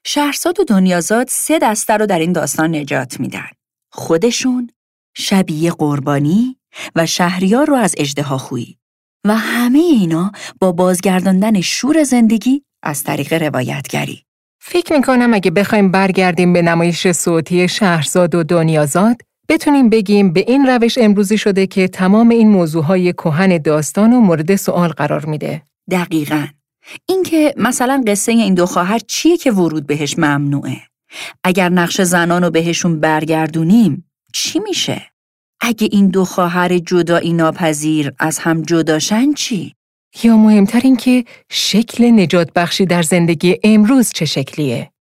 S2: شهرزاد و دنیازاد سه دسته رو در این داستان نجات میدن. خودشون، شبیه قربانی و شهریار رو از اجدها خویی. و همه اینا با بازگرداندن شور زندگی از طریق روایتگری.
S1: فکر می‌کنم اگه بخوایم برگردیم به نمایش صوتی شهرزاد و دنیازاد بتونیم بگیم به این روش امروزی شده که تمام این موضوعهای کهن داستان و مورد سوال قرار میده.
S2: دقیقا. اینکه مثلا قصه این دو خواهر چیه که ورود بهش ممنوعه؟ اگر نقش زنان رو بهشون برگردونیم چی میشه؟ اگه این دو خواهر جدایی ناپذیر از هم جداشن چی؟
S1: یا مهمتر این که شکل نجات بخشی در زندگی امروز چه شکلیه؟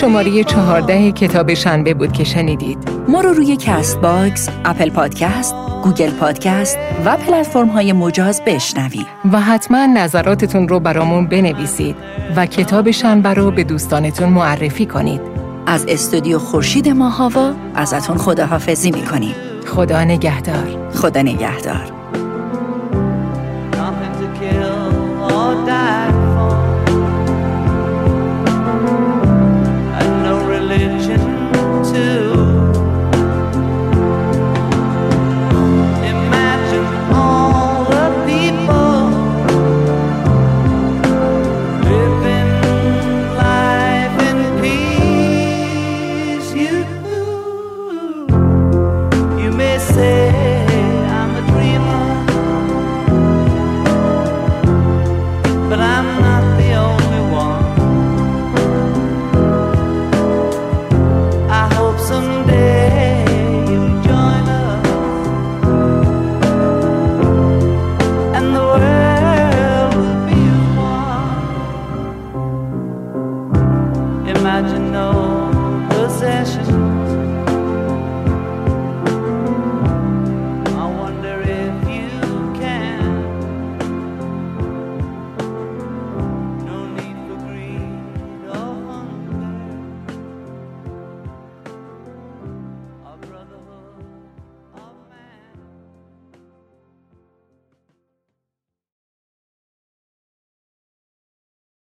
S1: شماره چهارده کتاب شنبه بود که شنیدید.
S2: ما رو روی Castbox، Apple Podcast، Google Podcast و پلتفرم های مجاز بشنوید.
S1: و حتما نظراتتون رو برامون بنویسید و کتاب شنبه رو به دوستانتون معرفی کنید.
S2: از استودیو خورشید ماهاوا ازتون خداحافظی می‌کنیم.
S1: خدا نگهدار.
S2: خدا نگهدار.